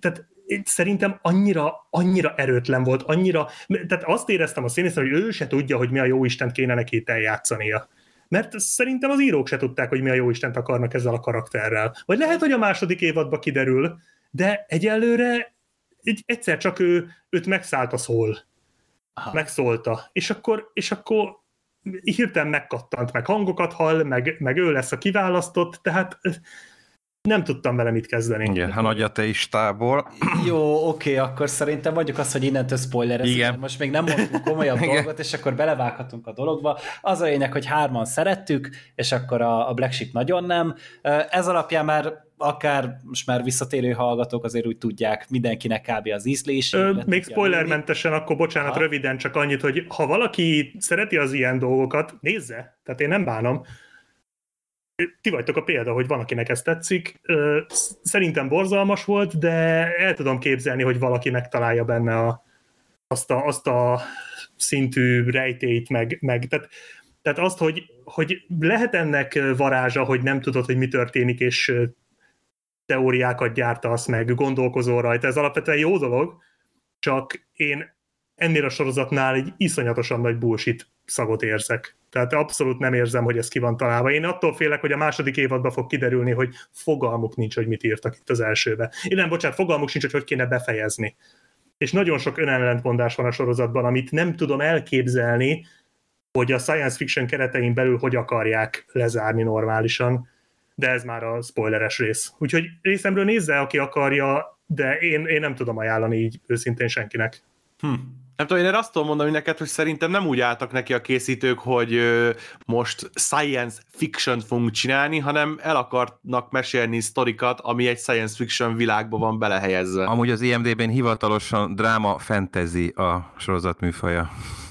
tehát szerintem annyira, annyira erőtlen volt, annyira, tehát azt éreztem a színészen, hogy ő se tudja, hogy mi a jó Istent kéne neki eljátszania mert szerintem az írók se tudták, hogy mi a jó Istent akarnak ezzel a karakterrel. Vagy lehet, hogy a második évadba kiderül, de egyelőre egy, egyszer csak ő, őt megszállt a szól. Aha. Megszólta. És akkor, és akkor hirtelen megkattant, meg hangokat hall, meg, meg ő lesz a kiválasztott, tehát nem tudtam vele mit kezdeni. Igen, a nagy ateistából. Jó, oké, akkor szerintem mondjuk azt, hogy innentől spoiler Igen. Most még nem mondtunk komolyabb Igen. dolgot, és akkor belevághatunk a dologba. Az a lényeg, hogy hárman szerettük, és akkor a, a Black Sheep nagyon nem. Ez alapján már akár most már visszatérő hallgatók azért úgy tudják, mindenkinek kb. az ízlés. Még spoilermentesen, akkor bocsánat, Aha. röviden csak annyit, hogy ha valaki szereti az ilyen dolgokat, nézze, tehát én nem bánom, ti vagytok a példa, hogy van, akinek ez tetszik. Szerintem borzalmas volt, de el tudom képzelni, hogy valaki megtalálja benne a, azt, a, azt a szintű rejtélyt, meg, meg tehát, tehát azt, hogy, hogy lehet ennek varázsa, hogy nem tudod, hogy mi történik, és teóriákat gyártasz, meg gondolkozol rajta. Ez alapvetően jó dolog, csak én ennél a sorozatnál egy iszonyatosan nagy bullshit szagot érzek. Tehát abszolút nem érzem, hogy ez ki van találva. Én attól félek, hogy a második évadban fog kiderülni, hogy fogalmuk nincs, hogy mit írtak itt az elsőbe. Én nem, bocsánat, fogalmuk sincs, hogy hogy kéne befejezni. És nagyon sok önellentmondás van a sorozatban, amit nem tudom elképzelni, hogy a science fiction keretein belül hogy akarják lezárni normálisan, de ez már a spoileres rész. Úgyhogy részemről nézze, aki akarja, de én, én nem tudom ajánlani így őszintén senkinek. Hm. Nem tudom, én azt tudom mondani neked, hogy szerintem nem úgy álltak neki a készítők, hogy most science fiction fogunk csinálni, hanem el akarnak mesélni sztorikat, ami egy science fiction világba van belehelyezve. Amúgy az IMDB-n hivatalosan dráma fantasy a sorozat műfaja.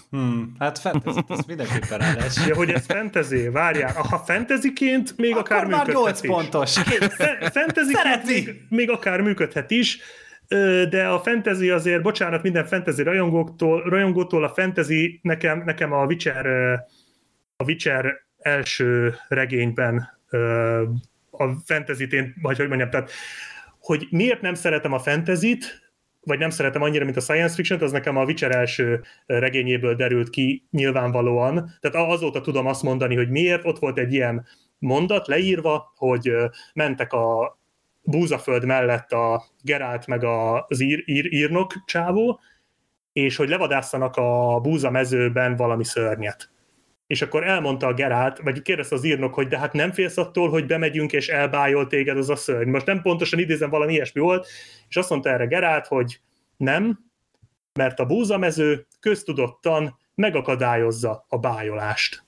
Hmm, hát fantasy, ez mindenképpen állás. Ja, hogy ez fantasy, várjál. Ha fantasyként még Akkor akár már működhet 8 is. pontos. Fantasyként még, még akár működhet is, de a fantasy azért, bocsánat minden fantasy rajongóktól, rajongótól a fantasy nekem, nekem a Witcher, a Witcher első regényben a fantasy-t én, vagy hogy mondjam, tehát hogy miért nem szeretem a fantasy-t, vagy nem szeretem annyira, mint a science fiction az nekem a Witcher első regényéből derült ki nyilvánvalóan. Tehát azóta tudom azt mondani, hogy miért. Ott volt egy ilyen mondat leírva, hogy mentek a búzaföld mellett a Gerált meg az ír, ír, írnok csávó, és hogy levadásszanak a búza mezőben valami szörnyet. És akkor elmondta a Gerált, vagy kérdezte az írnok, hogy de hát nem félsz attól, hogy bemegyünk és elbájol téged az a szörny. Most nem pontosan idézem, valami ilyesmi volt, és azt mondta erre Gerált, hogy nem, mert a búzamező köztudottan megakadályozza a bájolást.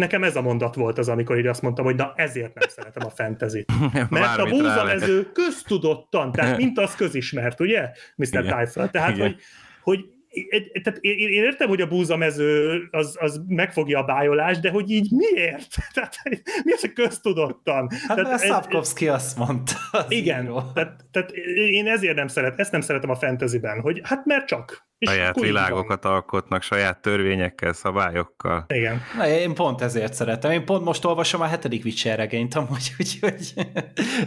Nekem ez a mondat volt az, amikor így azt mondtam, hogy na ezért nem szeretem a fentezit. Mert a Bármit lehet. búzamező köztudottan, tehát mint az közismert, ugye, Mr. Typhra? Tehát, Igen. hogy, hogy tehát én, én értem, hogy a búzamező az, az megfogja a bájolást, de hogy így miért? Tehát miért csak köztudottan? Hát mert ez- Szapkovszki azt mondta. az igen, író. tehát, tehát én ezért nem szeret, ezt nem szeretem a fantasyben, hogy hát mert csak. Saját így van. világokat alkotnak, saját törvényekkel, szabályokkal. Igen. Na, én pont ezért szeretem. Én pont most olvasom a hetedik Witcher regényt, amúgy, úgyhogy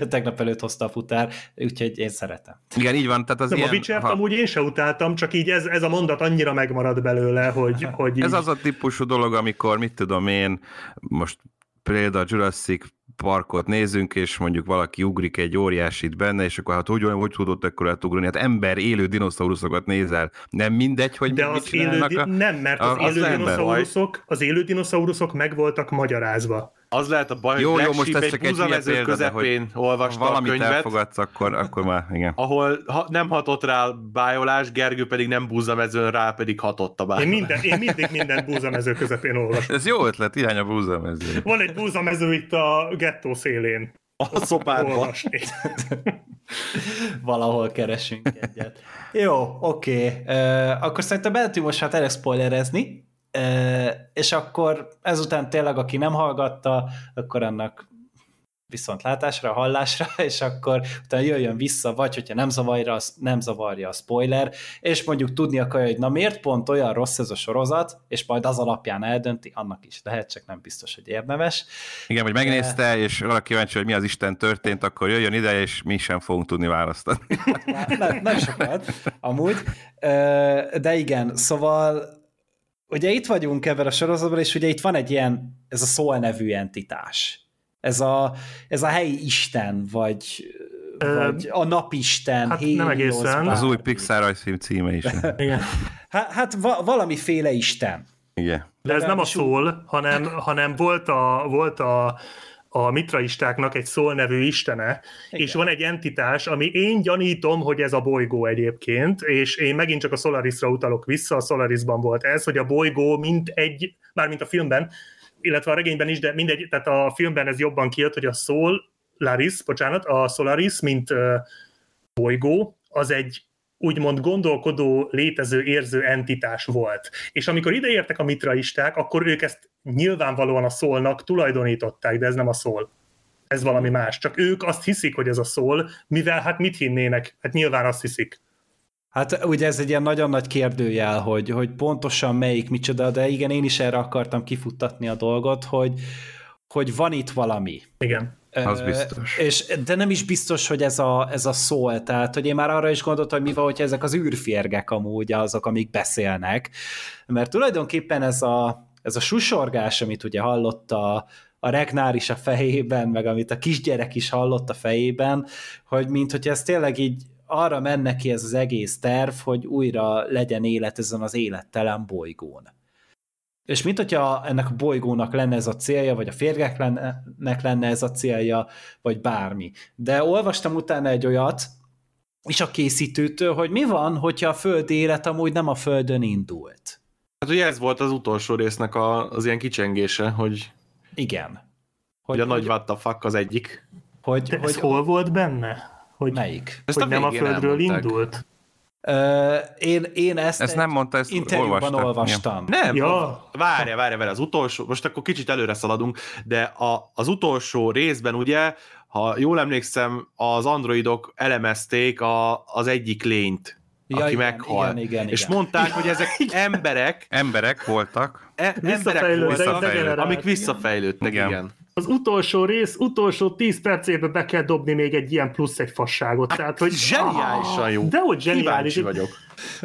tegnap előtt hozta a futár, úgyhogy én szeretem. Igen, így van. Tehát az Nem, ilyen, a Witcher-t amúgy én se utáltam, csak így ez, ez a mondat annyira megmarad belőle, hogy, hogy így, Ez az a típusú dolog, amikor, mit tudom én, most például a Jurassic parkot nézünk, és mondjuk valaki ugrik egy óriásit benne, és akkor hát hogy, hogy tudott akkor átugrani? Hát ember élő dinoszauruszokat nézel. Nem mindegy, hogy de az élő, a... nem, mert az, az élő dinoszauruszok, az élő dinoszauruszok meg voltak magyarázva. Az lehet a baj, Jó, hogy jó, most egy példa, de hogy közepén olvasta a Valamit könyvet, elfogadsz, akkor, akkor már, igen. ahol ha, nem hatott rá a bájolás, Gergő pedig nem búzamezőn, rá pedig hatott a Én, bájolás. minden, én mindig minden búzamező közepén olvasom. Ez jó ötlet, irány a búzamező. Van egy búzamező itt a gettó szélén. A szobádban. Olvasni. Valahol keresünk egyet. Jó, oké. Uh, akkor szerintem beletünk most már tényleg spoilerezni, és akkor ezután tényleg, aki nem hallgatta, akkor annak viszont látásra, hallásra, és akkor utána jöjjön vissza, vagy hogyha nem zavarja, nem zavarja a spoiler, és mondjuk tudni akarja, hogy na miért pont olyan rossz ez a sorozat, és majd az alapján eldönti, annak is lehet, csak nem biztos, hogy érdemes. Igen, hogy megnézte, és valaki kíváncsi, hogy mi az Isten történt, akkor jöjjön ide, és mi sem fogunk tudni választani. nem, nem sokat, amúgy. De igen, szóval ugye itt vagyunk ebben a sorozatban, és ugye itt van egy ilyen, ez a Soul nevű entitás. Ez a, ez a helyi isten, vagy, vagy a napisten, hát nem Helios, egészen. Az új. Pixar rajzfilm címe is. Igen. Hát, hát va- valamiféle isten. Igen. De ez nem a szól, hanem, hanem volt, a, volt a, a mitraistáknak egy szól nevű istene, Igen. És van egy entitás, ami én gyanítom, hogy ez a bolygó egyébként, és én megint csak a Solarisra utalok vissza, a Solarisban volt ez, hogy a bolygó mint egy, mármint a filmben, illetve a regényben is, de mindegy, tehát a filmben ez jobban kijött, hogy a Solaris, bocsánat, a Solaris, mint uh, bolygó, az egy úgymond gondolkodó, létező, érző entitás volt. És amikor ideértek a mitraisták, akkor ők ezt nyilvánvalóan a szólnak tulajdonították, de ez nem a szól. Ez valami más. Csak ők azt hiszik, hogy ez a szól, mivel hát mit hinnének? Hát nyilván azt hiszik. Hát ugye ez egy ilyen nagyon nagy kérdőjel, hogy, hogy pontosan melyik micsoda, de igen, én is erre akartam kifuttatni a dolgot, hogy, hogy van itt valami. Igen. Az biztos. És, de nem is biztos, hogy ez a, ez a szól, tehát hogy én már arra is gondoltam, hogy mi van, hogy ezek az űrférgek amúgy azok, amik beszélnek, mert tulajdonképpen ez a, ez a susorgás, amit ugye hallott a, a Regnár is a fejében, meg amit a kisgyerek is hallott a fejében, hogy mint hogy ez tényleg így arra menne ki ez az egész terv, hogy újra legyen élet ezen az élettelen bolygón. És mint hogyha ennek a bolygónak lenne ez a célja, vagy a férgeknek lenne ez a célja, vagy bármi. De olvastam utána egy olyat, és a készítőtől, hogy mi van, hogyha a földi élet amúgy nem a földön indult. Hát ugye ez volt az utolsó résznek a, az ilyen kicsengése, hogy, Igen. hogy, Hogy, a nagy what the fuck az egyik. hogy, De hogy, ez hol volt benne? Hogy, melyik? Ezt hogy nem a földről elmondták. indult? Ö, én, én ezt, Ezt nem mondta, ezt interjúban olvastad. olvastam. Nem, Ja. ja. várja, várja, várja, az utolsó, most akkor kicsit előre szaladunk, de a, az utolsó részben ugye, ha jól emlékszem, az androidok elemezték a, az egyik lényt, Ja, aki igen, meghal. igen, igen, és igen. mondták, hogy ezek emberek, Emberek voltak. e, emberek voltak, amik visszafejlődtek, Igen. igen. Az utolsó rész, utolsó 10 percébe be kell dobni még egy ilyen plusz egy fasságot. Tehát, hogy Zseniálisan jó. De hogy zseniális. Kíváncsi vagyok.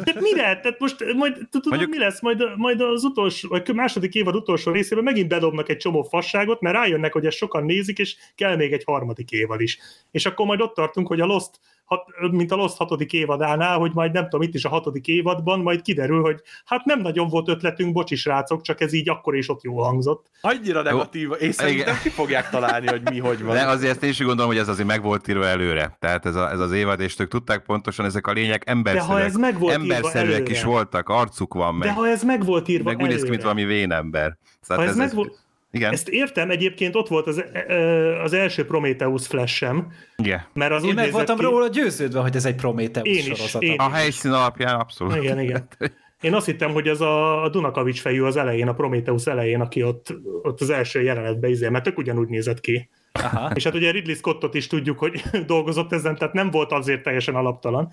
Tehát mire? Tehát most majd, tudod, Mondjuk- mi lesz? Majd, majd az utolsó, vagy második évad utolsó részében megint bedobnak egy csomó fasságot, mert rájönnek, hogy ezt sokan nézik, és kell még egy harmadik évad is. És akkor majd ott tartunk, hogy a Lost, hat, mint a Lost hatodik évadánál, hogy majd nem tudom, itt is a hatodik évadban, majd kiderül, hogy hát nem nagyon volt ötletünk, bocsi srácok, csak ez így akkor és ott jól hangzott. Annyira negatív, és szerintem ki fogják találni, hogy mi hogy van. De azért ezt én is úgy gondolom, hogy ez azért meg volt írva előre. Tehát ez, a, ez az évad, és ők tudták pontosan, ezek a lények emberszerűek. ez meg volt írva emberszerűek előre. is voltak, arcuk van, De meg, ha ez meg volt írva meg úgy néz ki, mint előre, valami vénember. ha Szóval ez, meg volt, Igen, ezt értem, egyébként ott volt az, ö, az első Prometheus flash-em, igen. mert az Én meg voltam ki, róla győződve, hogy ez egy Prometheus Én is, sorozat. én A helyszín alapján abszolút. Igen, igen. Én azt hittem, hogy az a, Dunakavics fejű az elején, a Prometheus elején, aki ott, ott az első jelenetben izé, mert tök ugyanúgy nézett ki. Aha. És hát ugye Ridley Scottot is tudjuk, hogy dolgozott ezen, tehát nem volt azért teljesen alaptalan.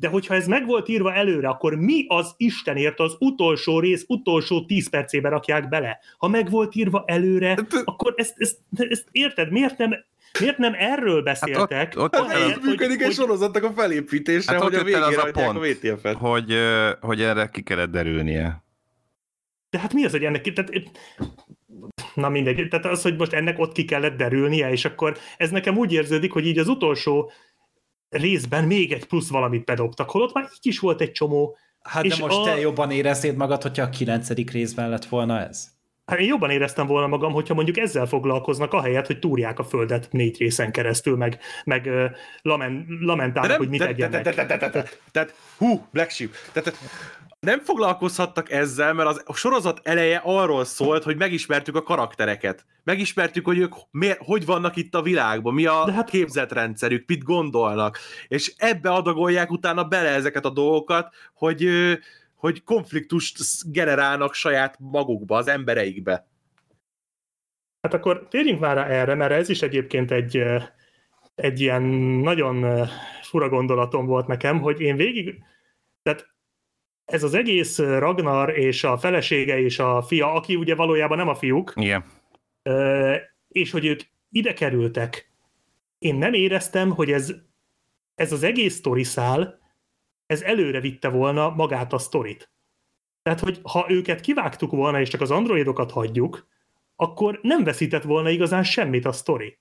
De hogyha ez meg volt írva előre, akkor mi az Istenért az utolsó rész, utolsó tíz percében rakják bele? Ha meg volt írva előre, akkor ezt, ezt, ezt érted? Miért nem, miért nem erről beszéltek? ott- ott Hát el- ahelyett, ez működik egy sorozatnak a felépítése, Hát hogy ott a végére az a a pont. VTF-et. Hogy, hogy erre ki kellett derülnie. De hát mi az, hogy ennek... Tehát, na mindegy, tehát az, hogy most ennek ott ki kellett derülnie, és akkor ez nekem úgy érződik, hogy így az utolsó részben még egy plusz valamit bedobtak, holott már így is volt egy csomó. Hát És de most a- te jobban éreznéd magad, hogyha a kilencedik részben lett volna ez? Hát én jobban éreztem volna magam, hogyha mondjuk ezzel foglalkoznak, ahelyett, hogy túrják a földet négy részen keresztül, meg, meg uh, lamen, lamentálnak, hogy mit de- de- de- egyenek. de- de- de- de- de- Tehát, hú, Black Sheep. Tehát, nem foglalkozhattak ezzel, mert az, a sorozat eleje arról szólt, hogy megismertük a karaktereket. Megismertük, hogy ők miért, hogy vannak itt a világban, mi a De hát- képzetrendszerük, mit gondolnak. És ebbe adagolják utána bele ezeket a dolgokat, hogy, hogy konfliktust generálnak saját magukba, az embereikbe. Hát akkor térjünk már erre, mert ez is egyébként egy, egy ilyen nagyon fura gondolatom volt nekem, hogy én végig, tehát ez az egész Ragnar és a felesége és a fia, aki ugye valójában nem a fiúk, Igen. és hogy ők ide kerültek, én nem éreztem, hogy ez, ez az egész sztoriszál, ez előre vitte volna magát a sztorit. Tehát, hogy ha őket kivágtuk volna, és csak az androidokat hagyjuk, akkor nem veszített volna igazán semmit a sztori.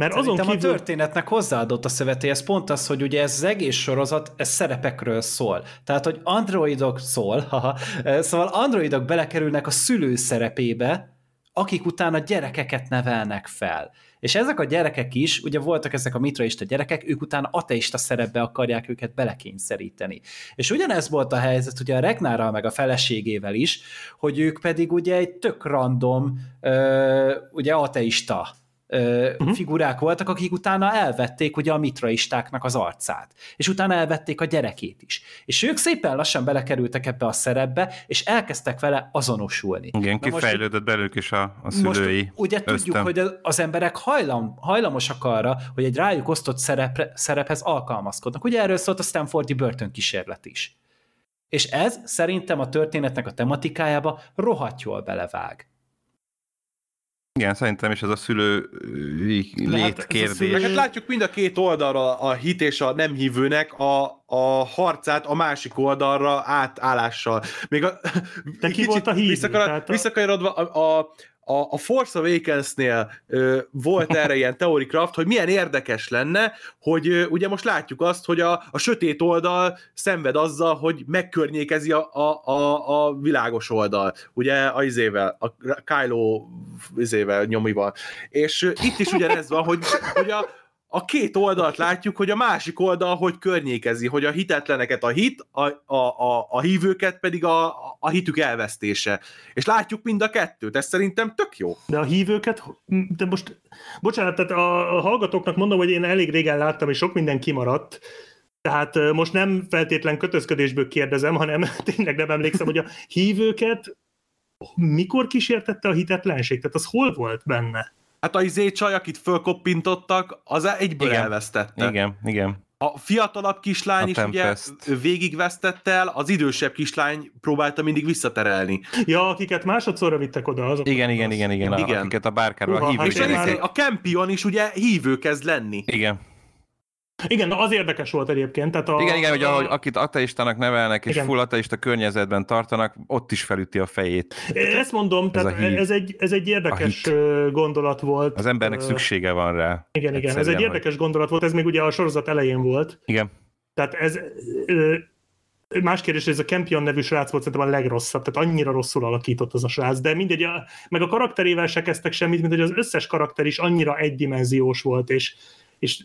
Mert Szerintem azon a kívül... történetnek hozzáadott a szöveté, ez pont az, hogy ugye ez az egész sorozat, ez szerepekről szól. Tehát, hogy androidok szól, haha, szóval androidok belekerülnek a szülő szerepébe, akik utána gyerekeket nevelnek fel. És ezek a gyerekek is, ugye voltak ezek a mitraista gyerekek, ők utána ateista szerepbe akarják őket belekényszeríteni. És ugyanez volt a helyzet ugye a Regnárral meg a feleségével is, hogy ők pedig ugye egy tök random, ö, ugye ateista uh-huh. figurák voltak, akik utána elvették ugye a mitraistáknak az arcát, és utána elvették a gyerekét is. És ők szépen lassan belekerültek ebbe a szerepbe, és elkezdtek vele azonosulni. Igen, Na kifejlődött most, belőlük is a, a szülői Most ugye ösztön. tudjuk, hogy az emberek hajlam, hajlamosak arra, hogy egy rájuk osztott szerepre, szerephez alkalmazkodnak. Ugye erről szólt a Stanfordi börtönkísérlet is. És ez szerintem a történetnek a tematikájába rohadt jól belevág. Igen, szerintem is ez a szülő létkérdés. Hát, hát látjuk mind a két oldalra a hit és a nem hívőnek a, a harcát a másik oldalra átállással. Még a, De ki volt a hívő? Visszakar, a... Visszakanyarodva a, a a, a Force Awakens-nél ö, volt erre ilyen Theory Craft, hogy milyen érdekes lenne, hogy ö, ugye most látjuk azt, hogy a, a sötét oldal szenved azzal, hogy megkörnyékezi a, a, a, a világos oldal, ugye a izével, a Kylo izével, nyomival. És ö, itt is ugyanez van, hogy, hogy a, a két oldalt látjuk, hogy a másik oldal hogy környékezi, hogy a hitetleneket a hit, a, a, a, a hívőket pedig a, a hitük elvesztése. És látjuk mind a kettőt, ez szerintem tök jó. De a hívőket, de most, bocsánat, tehát a, hallgatóknak mondom, hogy én elég régen láttam, és sok minden kimaradt, tehát most nem feltétlen kötözködésből kérdezem, hanem tényleg nem emlékszem, hogy a hívőket mikor kísértette a hitetlenség? Tehát az hol volt benne? Hát a izé csaj, akit fölkoppintottak, az egyből igen. elvesztette. Igen, igen. A fiatalabb kislány a is Tempest. ugye végigvesztett el, az idősebb kislány próbálta mindig visszaterelni. Ja, akiket másodszorra vittek oda. Azok igen, igen, igen, igen, igen. Akiket a bárkáról a hívők. És a Campion is ugye hívő kezd lenni. Igen. Igen, az érdekes volt egyébként. Tehát a, igen, igen, hogy ahogy akit ateistának nevelnek, és igen. full ateista környezetben tartanak, ott is felüti a fejét. Ezt mondom, ez tehát ez egy, ez egy érdekes gondolat volt. Az embernek szüksége van rá. Igen, igen, ez egy érdekes hogy... gondolat volt, ez még ugye a sorozat elején volt. Igen. Tehát ez Más kérdés, hogy ez a Campion nevű srác volt szerintem a legrosszabb, tehát annyira rosszul alakított az a srác, de mindegy, a, meg a karakterével se kezdtek semmit, mint hogy az összes karakter is annyira egydimenziós volt, és és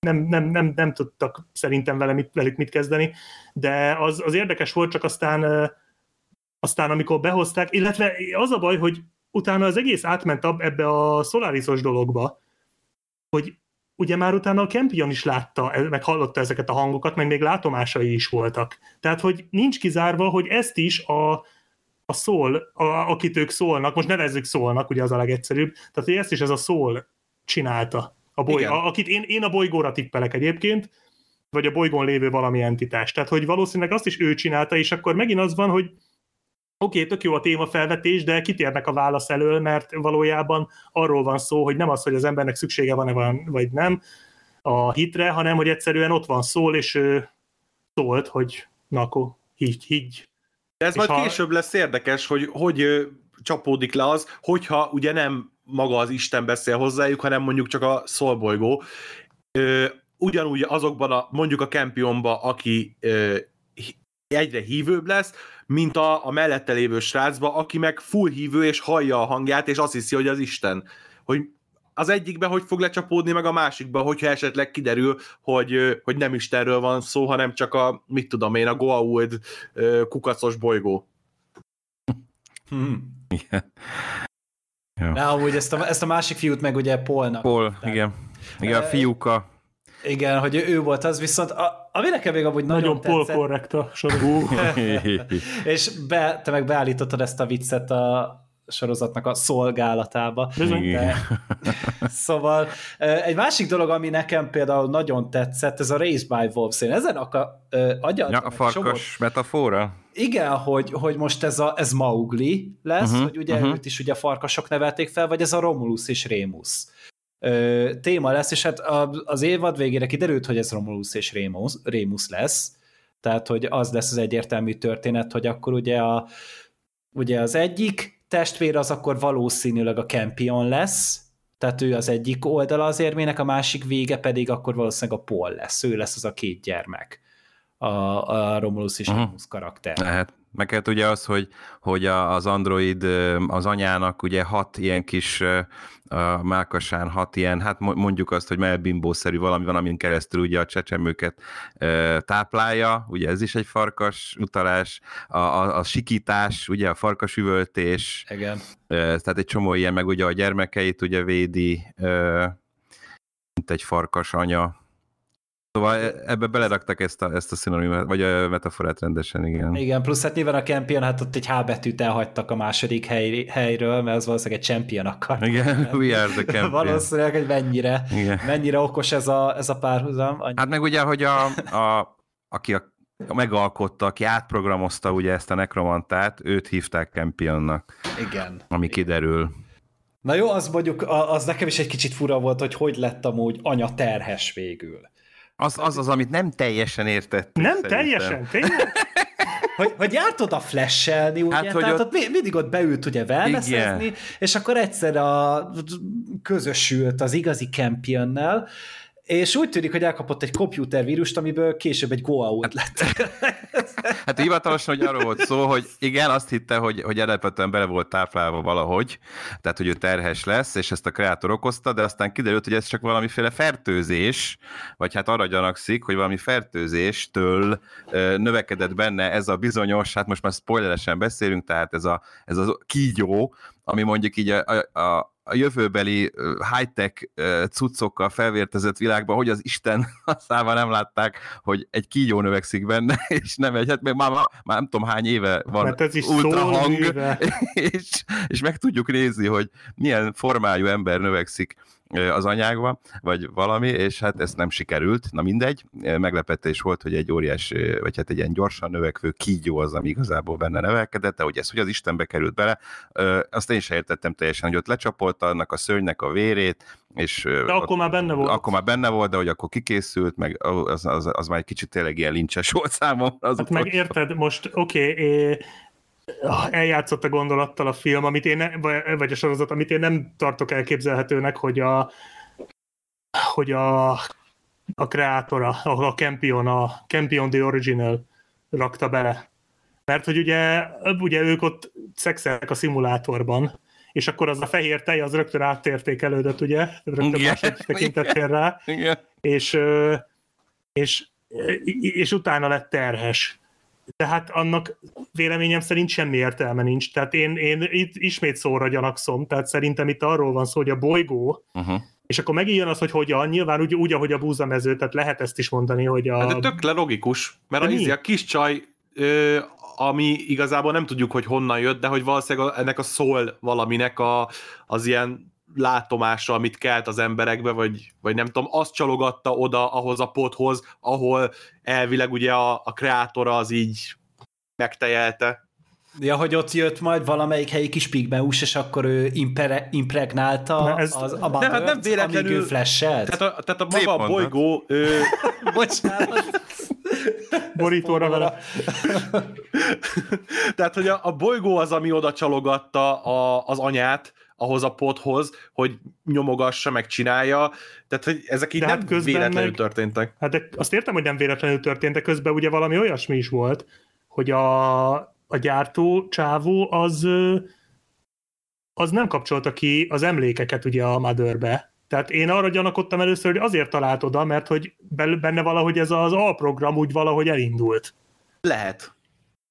nem, nem, nem, nem tudtak szerintem vele mit, velük mit kezdeni, de az, az érdekes volt, csak aztán, aztán amikor behozták, illetve az a baj, hogy utána az egész átment ebbe a Solarisos dologba, hogy ugye már utána a Campion is látta, meg hallotta ezeket a hangokat, meg még látomásai is voltak. Tehát, hogy nincs kizárva, hogy ezt is a, a szól, a, akit ők szólnak, most nevezzük szólnak, ugye az a legegyszerűbb, tehát, hogy ezt is ez a szól csinálta. A boly, a, akit én, én a bolygóra tippelek egyébként, vagy a bolygón lévő valami entitás. Tehát, hogy valószínűleg azt is ő csinálta, és akkor megint az van, hogy oké, okay, tök jó a témafelvetés, de kitérnek a válasz elől, mert valójában arról van szó, hogy nem az, hogy az embernek szüksége van-e van, vagy nem a hitre, hanem hogy egyszerűen ott van szól, és ő szólt, hogy na akkor higgy, higgy. De ez és majd ha... később lesz érdekes, hogy hogy csapódik le az, hogyha ugye nem maga az Isten beszél hozzájuk, hanem mondjuk csak a szolbolygó. Ugyanúgy azokban a, mondjuk a Campionba, aki ö, egyre hívőbb lesz, mint a, a mellette lévő srácba, aki meg full hívő, és hallja a hangját, és azt hiszi, hogy az Isten. Hogy az egyikbe hogy fog lecsapódni, meg a másikba, hogyha esetleg kiderül, hogy, hogy nem Istenről van szó, hanem csak a, mit tudom én, a Goa'uld kukacos bolygó. Hmm. Igen. Ja. De amúgy ezt a, ezt a másik fiút meg ugye Paulnak. Paul, tehát, igen. Igen, a fiúka. Igen, hogy ő volt az, viszont a, ami nekem még amúgy nagyon, nagyon Paul korrekt a És be, te meg beállítottad ezt a viccet a sorozatnak a szolgálatába. De, szóval egy másik dolog, ami nekem például nagyon tetszett, ez a Race by Wolves. Én ezen a, agya, ja, a farkas csomót, metafora? Igen, hogy, hogy most ez, a, ez Maugli lesz, uh-huh, hogy ugye uh-huh. őt is ugye farkasok nevelték fel, vagy ez a Romulus és Rémus? Ö, téma lesz, és hát az évad végére kiderült, hogy ez Romulus és Rémus, Rémus lesz, tehát hogy az lesz az egyértelmű történet, hogy akkor ugye, a, ugye az egyik testvér az akkor valószínűleg a Campion lesz, tehát ő az egyik oldala az érmének, a másik vége pedig akkor valószínűleg a Paul lesz, ő lesz az a két gyermek, a, a Romulus és uh-huh. Remus karakter. Lehet. Meg ugye az, hogy, hogy az Android az anyának ugye hat ilyen kis a mákasán hat ilyen, hát mondjuk azt, hogy melbimbószerű valami van, amin keresztül ugye a csecsemőket táplálja, ugye ez is egy farkas utalás, a, a, a sikítás, ugye a farkas üvöltés, Igen. tehát egy csomó ilyen, meg ugye a gyermekeit ugye védi, mint egy farkas anya, Szóval e- ebbe beleraktak ezt a, ezt a szinonimát, vagy a metaforát rendesen, igen. Igen, plusz hát nyilván a Campion, hát ott egy H betűt elhagytak a második hely, helyről, mert az valószínűleg egy Champion akar. Igen, we are the Campion. Valószínűleg, hogy mennyire, igen. mennyire okos ez a, ez a párhuzam. Hát meg ugye, hogy a, a, aki a megalkotta, aki átprogramozta ugye ezt a nekromantát, őt hívták Campionnak. Igen. Ami kiderül. Na jó, az mondjuk, az nekem is egy kicsit fura volt, hogy hogy lett amúgy anya terhes végül. Az az, az amit nem teljesen értett. Nem szerintem. teljesen, tényleg? hogy, hogy járt oda flashelni, ugye? Hát, hogy Tehát ott... ott mindig ott beült ugye wellnessezni, és akkor egyszer a közösült az igazi campionnel, és úgy tűnik, hogy elkapott egy komputervírust, amiből később egy go hát, lett. hát hivatalosan, hogy arról volt szó, hogy igen, azt hitte, hogy, hogy alapvetően bele volt táplálva valahogy, tehát hogy ő terhes lesz, és ezt a kreátor okozta, de aztán kiderült, hogy ez csak valamiféle fertőzés, vagy hát arra gyanakszik, hogy valami fertőzéstől növekedett benne ez a bizonyos, hát most már spoileresen beszélünk, tehát ez a, ez a kígyó, ami mondjuk így a, a, a a jövőbeli high-tech cuccokkal felvértezett világban, hogy az Isten szával nem látták, hogy egy kígyó növekszik benne, és nem egy, hát már, már, már nem tudom hány éve van Mert ez is ultrahang, és, és meg tudjuk nézni, hogy milyen formájú ember növekszik az anyágba, vagy valami, és hát ez nem sikerült, na mindegy, meglepetés volt, hogy egy óriás, vagy hát egy ilyen gyorsan növekvő kígyó az, ami igazából benne nevelkedett, de hogy ez hogy az Istenbe került bele, azt én sem értettem teljesen, hogy ott lecsapolta annak a szörnynek a vérét, és de akkor már benne volt. Akkor már benne volt, de hogy akkor kikészült, meg az, az, az már egy kicsit tényleg ilyen lincses volt számomra. Az hát meg érted, most oké, okay, eljátszott a gondolattal a film, amit én ne, vagy a sorozat, amit én nem tartok elképzelhetőnek, hogy a hogy a, a kreátora, a, a Campion, a Campion The Original rakta bele. Mert hogy ugye, ugye ők ott szexelnek a szimulátorban, és akkor az a fehér tej, az rögtön áttértékelődött, ugye? Rögtön másod tekintettél rá. Igen. És, és, és utána lett terhes tehát annak véleményem szerint semmi értelme nincs. Tehát én, én itt ismét szóra gyanakszom, tehát szerintem itt arról van szó, hogy a bolygó, uh-huh. és akkor megijön az, hogy hogyan, nyilván úgy, úgy, ahogy a búzamező, tehát lehet ezt is mondani, hogy a... Hát de tök le logikus, mert a, izé, a kis csaj, ö, ami igazából nem tudjuk, hogy honnan jött, de hogy valószínűleg ennek a szól valaminek a, az ilyen látomása, amit kelt az emberekbe, vagy, vagy nem tudom, azt csalogatta oda ahhoz a pothoz, ahol elvileg ugye a, a kreátora az így megtejelte. Ja, hogy ott jött majd valamelyik helyi kis pigmeus, és akkor ő impre, impregnálta ez, az, a de hát nem véletlenül, amíg ő flash Tehát a, tehát a maga a bolygó... Ő... Bocsánat. Borítóra vele. tehát, hogy a, a bolygó az, ami oda csalogatta a, az anyát, ahhoz a pothoz, hogy nyomogassa, meg csinálja. Tehát, hogy ezek így de nem hát véletlenül meg, történtek. Hát de azt értem, hogy nem véletlenül történtek, közben ugye valami olyasmi is volt, hogy a, a gyártó csávó az az nem kapcsolta ki az emlékeket ugye a Motherbe. Tehát én arra gyanakodtam először, hogy azért talált oda, mert hogy benne valahogy ez az alprogram úgy valahogy elindult. Lehet.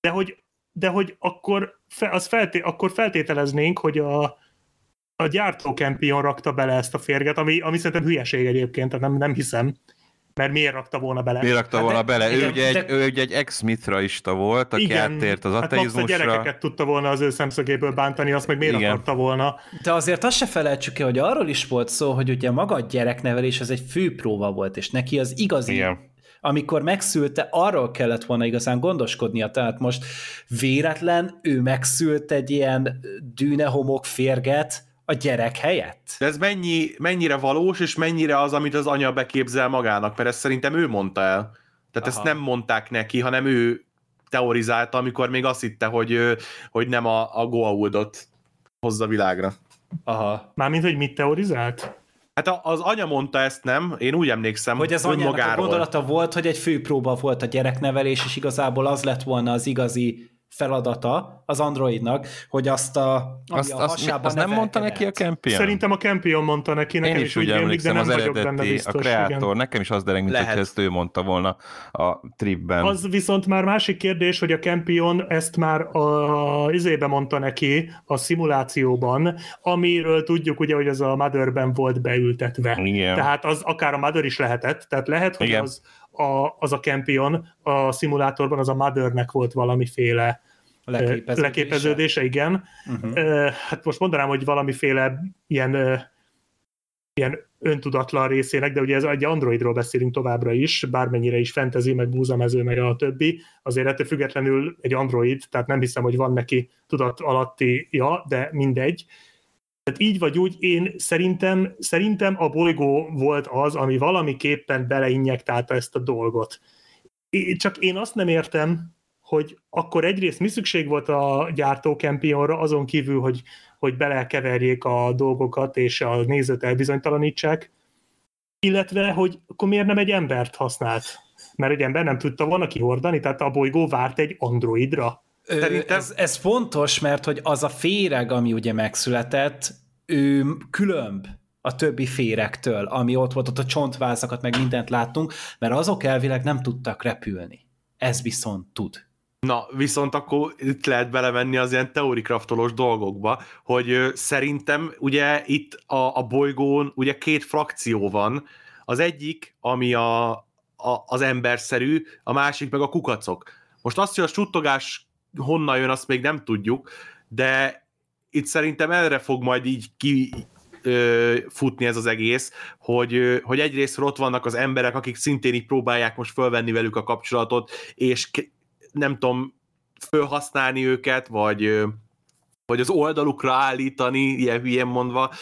De hogy, de hogy akkor, az felté, akkor feltételeznénk, hogy a, a gyártó Campion rakta bele ezt a férget, ami, ami szerintem hülyeség egyébként, tehát nem, nem hiszem. Mert miért rakta volna bele? Miért rakta hát volna de, bele? Igen, ő, ugye egy, de... ő ugye egy ex-mitraista volt, aki igen, áttért az ateizmusra. Hát a gyerekeket tudta volna az ő szemszögéből bántani, azt meg miért igen. akarta volna? De azért azt se felejtsük ki, hogy arról is volt szó, hogy ugye maga a gyereknevelés az egy főpróba volt, és neki az igazi igen amikor megszülte, arról kellett volna igazán gondoskodnia, tehát most véletlen ő megszült egy ilyen dűnehomok férget, a gyerek helyett. De ez mennyi, mennyire valós, és mennyire az, amit az anya beképzel magának, mert ezt szerintem ő mondta el. Tehát Aha. ezt nem mondták neki, hanem ő teorizálta, amikor még azt hitte, hogy, hogy nem a, a Goa'uldot hozza világra. Aha. Mármint, hogy mit teorizált? Hát az anya mondta ezt, nem? Én úgy emlékszem, hogy az anyának a gondolata volt, hogy egy főpróba volt a gyereknevelés, és igazából az lett volna az igazi feladata az androidnak, hogy azt a, Azt, a azt, azt nem mondta neki a. Campion? Szerintem a Campion mondta neki, nekem Én is úgy rémlik, emlékszem, de az nem vagyok benne eredeti, biztos. a kreátor, igen. nekem is az dereng, mint Lehet. hogy ezt ő mondta volna a tripben. Az viszont már másik kérdés, hogy a Campion ezt már a izébe mondta neki a szimulációban, amiről tudjuk ugye, hogy az a Motherben volt beültetve. Igen. Tehát az akár a Mother is lehetett, tehát lehet, hogy Igen. az a, az a Campion a szimulátorban az a Mothernek volt valamiféle Leképeződése. leképeződése, igen. Uh-huh. Hát most mondanám, hogy valamiféle ilyen, ilyen öntudatlan részének, de ugye ez egy androidról beszélünk továbbra is, bármennyire is fantasy, meg búzamező, meg a többi, azért ettől függetlenül egy android, tehát nem hiszem, hogy van neki tudat alatti ja, de mindegy. Tehát így vagy úgy, én szerintem, szerintem a bolygó volt az, ami valamiképpen beleinjektálta ezt a dolgot. Csak én azt nem értem, hogy akkor egyrészt mi szükség volt a gyártó Campionra, azon kívül, hogy, hogy belekeverjék a dolgokat, és a nézőt elbizonytalanítsák, illetve, hogy akkor miért nem egy embert használt? Mert egy ember nem tudta volna kihordani, tehát a bolygó várt egy androidra. Szerintem- ez, ez fontos, mert hogy az a féreg, ami ugye megszületett, ő különb a többi férektől, ami ott volt, ott a csontvázakat, meg mindent láttunk, mert azok elvileg nem tudtak repülni. Ez viszont tud. Na, viszont akkor itt lehet belemenni az ilyen teorikraftolós dolgokba, hogy ö, szerintem ugye itt a, a bolygón ugye két frakció van, az egyik, ami a, a, az emberszerű, a másik meg a kukacok. Most azt, hogy a suttogás honnan jön, azt még nem tudjuk, de itt szerintem erre fog majd így ki futni ez az egész, hogy, hogy egyrészt ott vannak az emberek, akik szintén így próbálják most fölvenni velük a kapcsolatot, és nem tudom, fölhasználni őket, vagy, ö, vagy az oldalukra állítani, ilyen hülyén mondva,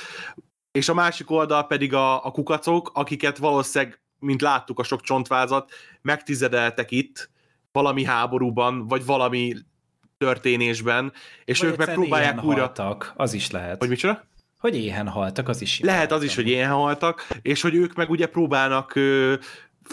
és a másik oldal pedig a, a kukacok, akiket valószínűleg, mint láttuk a sok csontvázat, megtizedeltek itt valami háborúban, vagy valami történésben, és Vagy ők meg próbálják éhen újra... haltak, az is lehet. Hogy micsoda? Hogy éhen haltak, az is Lehet az is, hogy ilyen haltak, és hogy ők meg ugye próbálnak ö,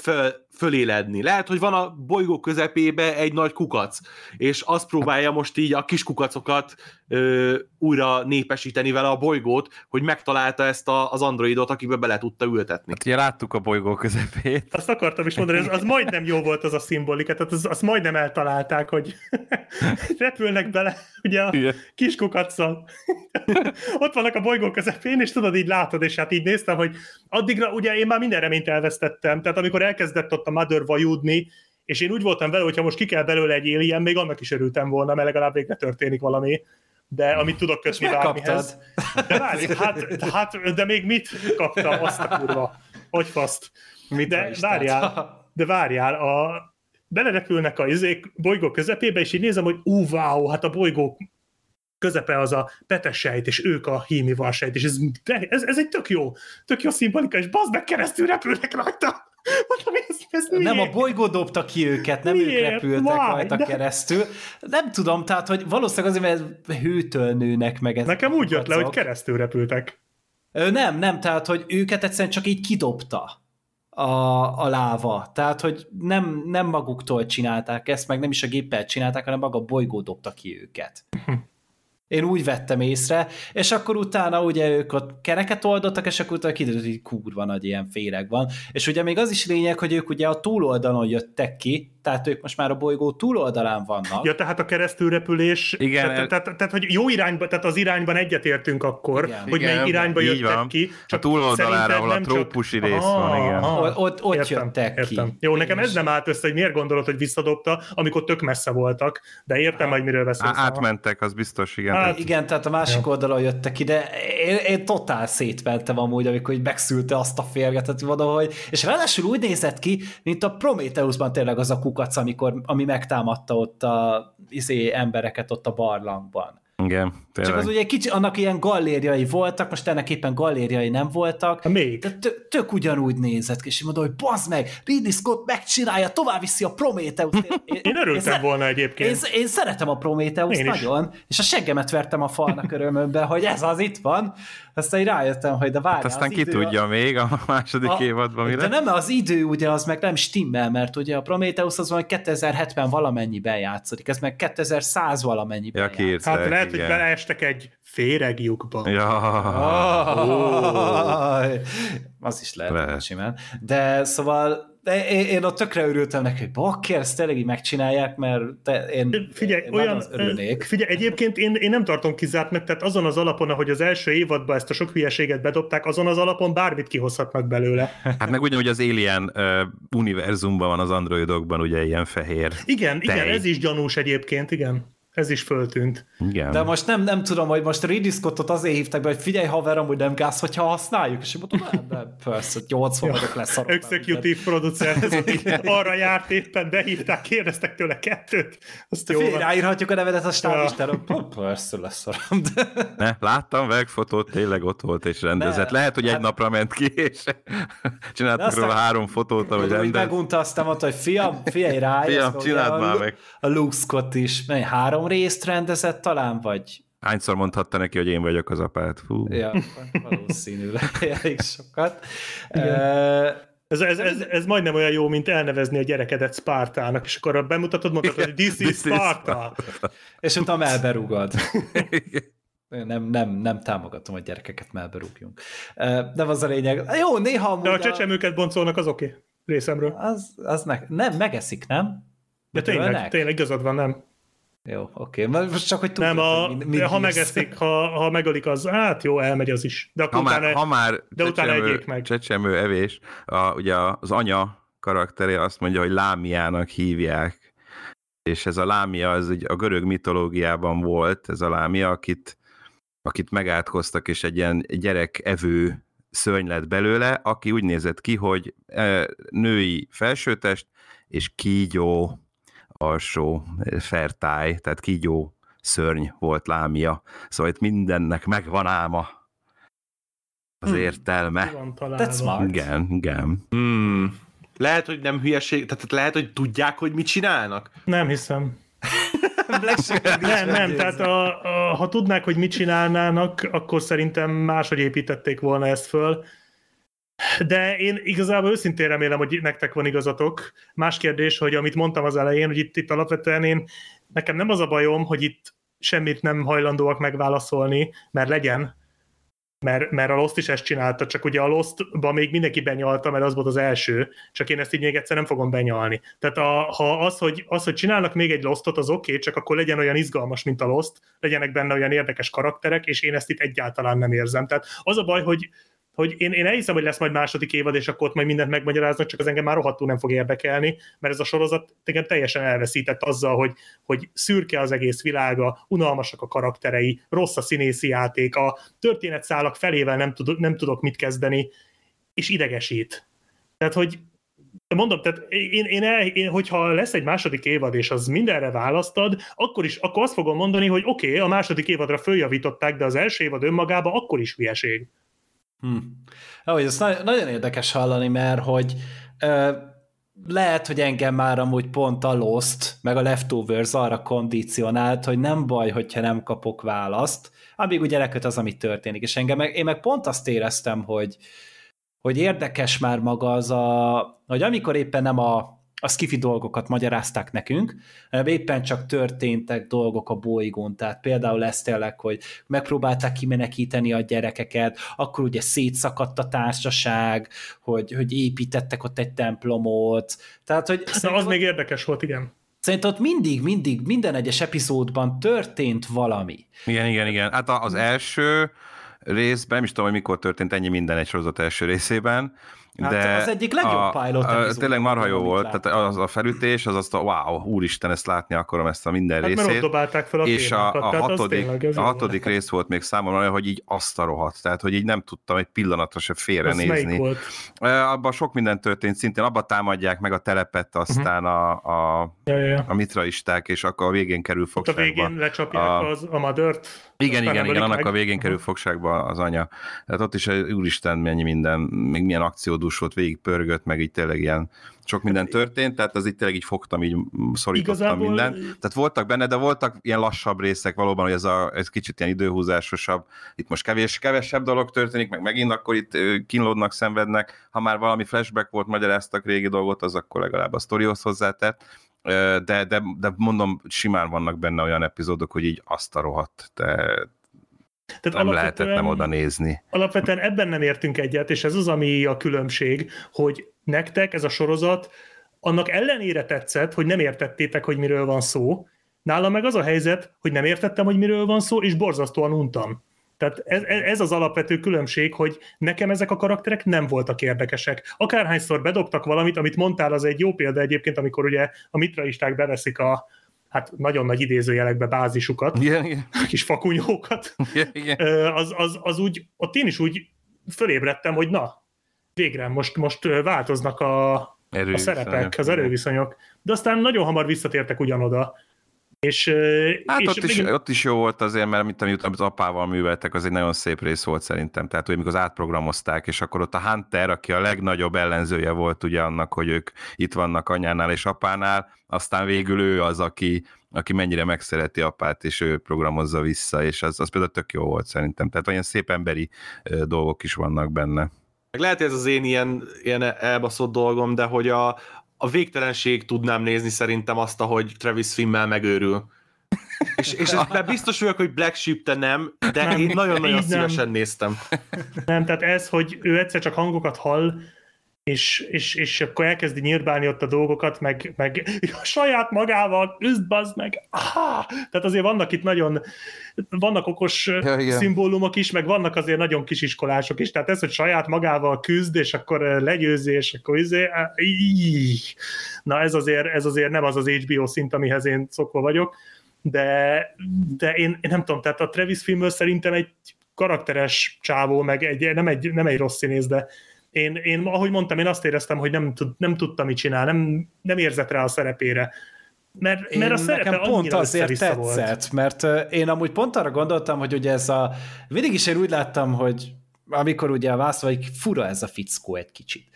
föl, föléledni. Lehet, hogy van a bolygó közepébe egy nagy kukac, és azt próbálja most így a kis kukacokat ö, újra népesíteni vele a bolygót, hogy megtalálta ezt a, az androidot, akibe bele tudta ültetni. Hát ugye láttuk a bolygó közepét. Azt akartam is mondani, az, az majdnem jó volt az a szimbolika, tehát az, azt majdnem eltalálták, hogy repülnek bele, ugye a Igen. kis kukacsal. Ott vannak a bolygó közepén, és tudod, így látod, és hát így néztem, hogy addigra ugye én már minden reményt elvesztettem, tehát amikor elkezdett ott a Mother vajúdni, és én úgy voltam vele, hogyha most ki kell belőle egy alien, még annak is örültem volna, mert legalább végre történik valami, de amit tudok kötni bármihez. De várj, hát, hát, de még mit kaptam, azt a kurva, hogy faszt. Mit De várjál, de várjál, a, belerepülnek a izék, bolygó közepébe, és így nézem, hogy ú, wow, hát a bolygó közepe az a petesejt, és ők a hímival sejt, és ez, de ez, ez egy tök jó, tök jó szimbolika, és bazd meg keresztül repülnek rajta. Mondom, ez, ez Nem a bolygó dobta ki őket, nem ők Miért? repültek Why? rajta De- keresztül. Nem tudom, tehát, hogy valószínűleg azért, mert hőtől nőnek meg ezek Nekem úgy jött le, hogy keresztül repültek. Ö, Nem, nem, tehát, hogy őket egyszerűen csak így kidobta a, a láva. Tehát, hogy nem, nem maguktól csinálták ezt, meg nem is a géppel csinálták, hanem maga a bolygó dobta ki őket. Én úgy vettem észre, és akkor utána ugye ők ott kereket oldottak, és akkor utána kiderült, hogy kurva nagy ilyen féreg van. És ugye még az is lényeg, hogy ők ugye a túloldalon jöttek ki, tehát ők most már a bolygó túloldalán vannak. Ja, tehát a keresztülrepülés, Igen, tehát, tehát, tehát, hogy jó irányba, tehát az irányban egyetértünk akkor, Igen. hogy Igen, melyik irányba jöttek van. ki. A túloldalára, ahol a nem csak- trópusi rész van, igen. aha. Ott- ott- ott jöttek ki. értem. Jó, nekem ez nem állt össze, hogy miért gondolod, hogy visszadobta, amikor tök messze voltak, de értem, hogy miről beszélsz. Átmentek, az biztos, igen. Hát, Tehát Igen, tehát a másik oldalon jöttek ki, de én, én totál szétmentem amúgy, amikor így megszülte azt a férgetet valahogy, és ráadásul úgy nézett ki, mint a Prometheusban tényleg az a kukac, amikor, ami megtámadta ott a izé, embereket ott a barlangban. Igen, Csak tényleg. az ugye kicsi, annak ilyen gallériai voltak, most ennek éppen gallériai nem voltak. Ha még. De tök, tök ugyanúgy nézett ki, és mondom, hogy bazd meg, Ridley Scott megcsinálja, tovább viszi a Prometheus. Én, Én örültem volna egyébként. Én, én szeretem a Prometheus Én is. nagyon, és a seggemet vertem a falnak örömömben, hogy ez az itt van. Aztán így rájöttem, hogy de várjál, Hát aztán az ki idő- tudja még a második a- évadban mi De nem, az idő ugye az meg nem stimmel, mert ugye a Prometheus az van 2070 valamennyiben játszódik, ez meg 2100 valamennyiben Ja, kiírták, Hát lehet, hogy igen. beleestek egy féregjukba. Ja, Oh. Az is lehet, Lehet. lehet. simán. De szóval de én, én ott tökre örültem neki, hogy bakker, ezt tényleg így megcsinálják, mert te, én, Figyelj, én olyan, örülnék. figyelj, egyébként én, én nem tartom kizártnak, tehát azon az alapon, ahogy az első évadban ezt a sok hülyeséget bedobták, azon az alapon bármit kihozhatnak belőle. hát meg ugyanúgy az Alien uh, univerzumban van az androidokban ugye ilyen fehér. Igen, igen, Tej. ez is gyanús egyébként, igen. Ez is föltűnt. Igen. De most nem, nem tudom, hogy most Ridley Scottot azért hívták be, hogy figyelj haver, amúgy nem gáz, hogyha használjuk, és én mondom, nem, nem, persze, 80 vagyok lesz. Executive producer, ez arra járt éppen, behívták, kérdeztek tőle kettőt, azt jó Figyelj, van. ráírhatjuk a nevedet a stáblistára. Ja. Ja. Persze lesz de... Ne, láttam meg fotót, tényleg ott volt és rendezett. Ne, Lehet, hogy egy hát- napra ment ki, és csináltak róla három fotót, ahogy Úgy rendelt. megunta, aztán mondta, hogy fiam, figyelj rá. Fiam, csináld már a, meg. A Luke Scott is, mely három részt rendezett talán, vagy Hányszor mondhatta neki, hogy én vagyok az apát? Fú. ja, valószínűleg elég sokat. Uh, Ez, ez, ez, ez majdnem olyan jó, mint elnevezni a gyerekedet Spartának, és akkor bemutatod, mondhatod, hogy this is Sparta. és utána elberugod. Nem, nem, nem támogatom, hogy gyerekeket melberúgjunk. De az a lényeg. Jó, néha amúgy De a csecsemőket boncolnak, az oké. Okay. Részemről. Az, az ne, nem, megeszik, nem? De Vagy tényleg, ölnek? tényleg igazad van, nem. Jó, oké. Okay. Most csak, hogy tudjuk, Nem, a, hogy mi, mi ha megeszik, ha, ha megölik, az hát jó, elmegy az is. De akkor Ha már, utána, ha már de utána egyék meg. csecsemő evés, a, ugye az anya karaktere azt mondja, hogy Lámiának hívják, és ez a Lámia, az ugye a görög mitológiában volt, ez a Lámia, akit, akit megátkoztak, és egy ilyen gyerekevő szörny lett belőle, aki úgy nézett ki, hogy e, női felsőtest, és kígyó alsó fertáj, tehát kígyó szörny volt Lámia. Szóval itt mindennek megvan áma az Hmm. értelme. That's smart. Igen, igen. Hmm. Lehet, hogy nem hülyeség, tehát lehet, hogy tudják, hogy mit csinálnak. Nem hiszem. Nem, nem, tehát a, a, ha tudnák, hogy mit csinálnának, akkor szerintem máshogy építették volna ezt föl. De én igazából őszintén remélem, hogy nektek van igazatok. Más kérdés, hogy amit mondtam az elején, hogy itt, itt alapvetően én, nekem nem az a bajom, hogy itt semmit nem hajlandóak megválaszolni, mert legyen, mert, mert a Lost is ezt csinálta, csak ugye a Lost-ba még mindenki benyalta, mert az volt az első, csak én ezt így még egyszer nem fogom benyalni. Tehát a, ha az hogy, az, hogy csinálnak még egy Lostot, az oké, okay, csak akkor legyen olyan izgalmas, mint a Lost, legyenek benne olyan érdekes karakterek, és én ezt itt egyáltalán nem érzem. Tehát az a baj, hogy hogy én, én elhiszem, hogy lesz majd második évad, és akkor ott majd mindent megmagyaráznak, csak az engem már rohadtul nem fog érdekelni, mert ez a sorozat engem teljesen elveszített azzal, hogy, hogy szürke az egész világa, unalmasak a karakterei, rossz a színészi játék, a történetszálak felével nem, tud, nem tudok mit kezdeni, és idegesít. Tehát, hogy mondom, tehát én, én, el, én, hogyha lesz egy második évad, és az mindenre választad, akkor is akkor azt fogom mondani, hogy oké, okay, a második évadra följavították, de az első évad önmagában akkor is hülyeség. Hm. Ahogy ez na- nagyon érdekes hallani, mert hogy ö, lehet, hogy engem már amúgy pont a Lost, meg a Leftovers arra kondicionált, hogy nem baj, hogyha nem kapok választ, amíg ugye leköt az, ami történik. És engem meg, én meg pont azt éreztem, hogy, hogy érdekes már maga az a, hogy amikor éppen nem a, a skifi dolgokat magyarázták nekünk, hanem éppen csak történtek dolgok a bolygón, tehát például ez tényleg, hogy megpróbálták kimenekíteni a gyerekeket, akkor ugye szétszakadt a társaság, hogy, hogy építettek ott egy templomot, tehát hogy Na, az még érdekes volt, igen. Szerintem ott mindig, mindig, minden egyes epizódban történt valami. Igen, igen, igen. Hát az első részben, nem is tudom, hogy mikor történt ennyi minden egy sorozat első részében, Hát de az egyik legjobb pilot a, epizód Tényleg marha jó volt, láttam. tehát az a felütés, az azt a wow, úristen, ezt látni akarom ezt a minden Hát mert ott részét. dobálták fel a és a, témákat, a az hatodik, tényleg, a hatodik rész volt még számomra olyan, hogy így azt a rohadt, tehát hogy így nem tudtam egy pillanatra se Az félrenézni. melyik volt? Abban sok minden történt, szintén abba támadják meg a telepet, aztán a, a, Ja, ja, ja. a mitraisták, és akkor a végén kerül Ott a fogságba. végén lecsapják A- az, a Madört. Igen, igen, igen, annak meg. a végén kerül fogságba az anya. Tehát ott is, úristen, mennyi minden, még milyen akciódús volt, végig pörgött, meg így tényleg ilyen sok minden történt, tehát az itt tényleg így fogtam, így szorítottam Igazából- minden. Tehát voltak benne, de voltak ilyen lassabb részek valóban, hogy ez, a, ez kicsit ilyen időhúzásosabb. Itt most kevés, kevesebb dolog történik, meg megint akkor itt kínlódnak, szenvednek. Ha már valami flashback volt, magyaráztak régi dolgot, az akkor legalább a sztorihoz hozzátett. De, de, de mondom, simán vannak benne olyan epizódok, hogy így azt a rohadt, de Tehát nem lehetett nem oda nézni. Alapvetően ebben nem értünk egyet, és ez az, ami a különbség, hogy nektek ez a sorozat annak ellenére tetszett, hogy nem értettétek, hogy miről van szó. Nálam meg az a helyzet, hogy nem értettem, hogy miről van szó, és borzasztóan untam. Tehát ez, ez az alapvető különbség, hogy nekem ezek a karakterek nem voltak érdekesek. Akárhányszor bedobtak valamit, amit mondtál, az egy jó példa egyébként, amikor ugye a mitraisták beveszik a hát nagyon nagy idézőjelekbe bázisukat, Igen, igen, kis fakunyókat, igen. Ö, az, az, az úgy, ott én is úgy fölébredtem, hogy na, végre, most, most változnak a, a szerepek, az erőviszonyok, de aztán nagyon hamar visszatértek ugyanoda. És, Hát és ott is, megint- ott is jó volt azért, mert amit, amit az apával műveltek, az egy nagyon szép rész volt szerintem. Tehát, hogy amikor átprogramozták, és akkor ott a Hunter, aki a legnagyobb ellenzője volt ugye annak, hogy ők itt vannak anyánál és apánál, aztán végül ő az, aki, aki mennyire megszereti apát, és ő programozza vissza, és az, az például tök jó volt szerintem. Tehát olyan szép emberi dolgok is vannak benne. Meg lehet, hogy ez az én ilyen, ilyen elbaszott dolgom, de hogy a, a végtelenség tudnám nézni szerintem azt, ahogy Travis Fimmel megőrül. És, és ebben biztos vagyok, hogy Black Sheep te nem, de Nem, én nagyon-nagyon így nem. szívesen néztem. Nem, tehát ez, hogy ő egyszer csak hangokat hall, és, és, és akkor elkezdi nyírbálni ott a dolgokat, meg, meg a saját magával küzd, bazd meg. Ah! Tehát azért vannak itt nagyon, vannak okos Ja, igen. szimbólumok is, meg vannak azért nagyon kisiskolások is, tehát ez, hogy saját magával küzd, és akkor legyőzi, és akkor izé, na ez azért, ez azért nem az az HBO szint, amihez én szokva vagyok, de, de én, én nem tudom, tehát a Travis filmből szerintem egy karakteres csávó, meg egy, nem, egy, nem egy rossz színész, de én, én, ahogy mondtam, én azt éreztem, hogy nem, tud, nem tudta, mit csinál, nem, nem érzett rá a szerepére. Mert, Én mert a szerepe nekem pont azért össze-vissza volt. tetszett, mert én amúgy pont arra gondoltam, hogy ugye ez a... Mindig is én úgy láttam, hogy amikor ugye a vász, vagy fura ez a fickó egy kicsit.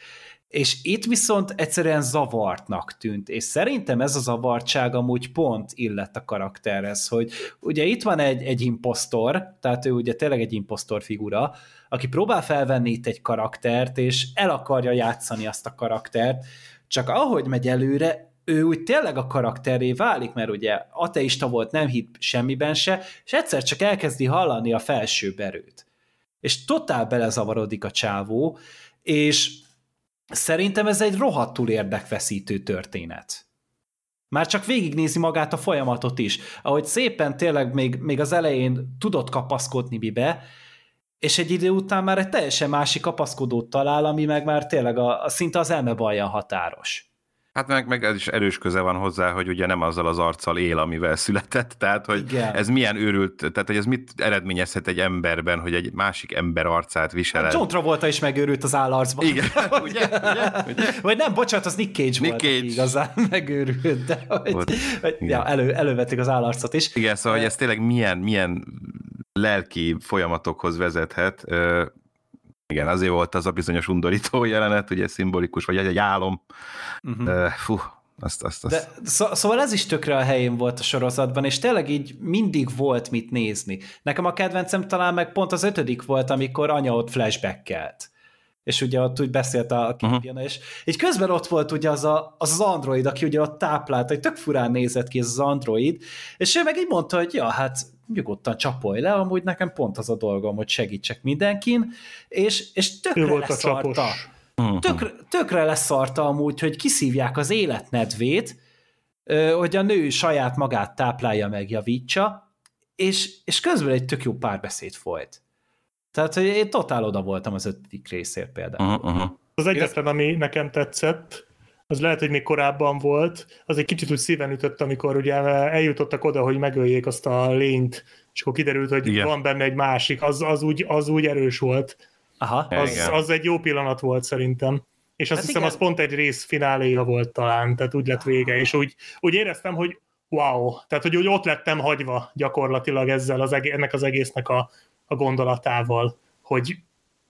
És itt viszont egyszerűen zavartnak tűnt, és szerintem ez a zavartság amúgy pont illett a karakterhez, hogy ugye itt van egy, egy impostor, tehát ő ugye tényleg egy impostor figura, aki próbál felvenni itt egy karaktert, és el akarja játszani azt a karaktert, csak ahogy megy előre, ő úgy tényleg a karakteré válik, mert ugye ateista volt, nem hitt semmiben se, és egyszer csak elkezdi hallani a felső erőt. És totál belezavarodik a csávó, és szerintem ez egy rohadtul érdekveszítő történet. Már csak végignézi magát a folyamatot is, ahogy szépen tényleg még, még az elején tudott kapaszkodni mibe, és egy idő után már egy teljesen másik kapaszkodót talál, ami meg már tényleg a, a szinte az elmebalja határos. Hát meg, meg ez is erős köze van hozzá, hogy ugye nem azzal az arccal él, amivel született, tehát hogy Igen. ez milyen őrült, tehát hogy ez mit eredményezhet egy emberben, hogy egy másik ember arcát visel. John Travolta is megőrült az állarcban. Igen, ugye, ugye, ugye? Vagy nem, bocsánat, az Nick Cage Nick volt, Cage. igazán megőrült, de hogy, Volt. hogy ja, elő, elővették az állarcot is. Igen, szóval, hogy ez tényleg milyen, milyen lelki folyamatokhoz vezethet. Igen, azért volt az a bizonyos undorító jelenet, ugye szimbolikus, vagy egy, egy álom. Uh-huh. Fú, azt, azt, azt. De, szó, szóval ez is tökre a helyén volt a sorozatban, és tényleg így mindig volt mit nézni. Nekem a kedvencem talán meg pont az ötödik volt, amikor anya ott flashbackelt. És ugye ott úgy beszélt a Kipiana, uh-huh. és így közben ott volt ugye az, a, az az android, aki ugye ott táplált, hogy tök furán nézett ki ez az android, és ő meg így mondta, hogy ja, hát nyugodtan csapolj le, amúgy nekem pont az a dolgom, hogy segítsek mindenkin, és, és Ő tökre volt a leszarta. csapos. Mhm. Tökre, tökre leszarta amúgy, hogy kiszívják az életnedvét, hogy a nő saját magát táplálja, megjavítsa, és, és közben egy tök jó párbeszéd folyt. Tehát, hogy én totál oda voltam az ötödik részért például. Uh-huh, uh-huh. Az egyetlen, ami nekem tetszett, az lehet, hogy még korábban volt, az egy kicsit úgy szíven ütött, amikor ugye eljutottak oda, hogy megöljék azt a lényt, és akkor kiderült, hogy Igen. van benne egy másik, az, az, úgy, az úgy erős volt. Aha. Igen. Az, az egy jó pillanat volt szerintem. És azt Hát hiszem, igen. az pont egy rész fináléja volt talán, tehát úgy lett vége, és úgy, úgy éreztem, hogy wow, tehát hogy úgy ott lettem hagyva gyakorlatilag ezzel az egész, ennek az egésznek a, a gondolatával, hogy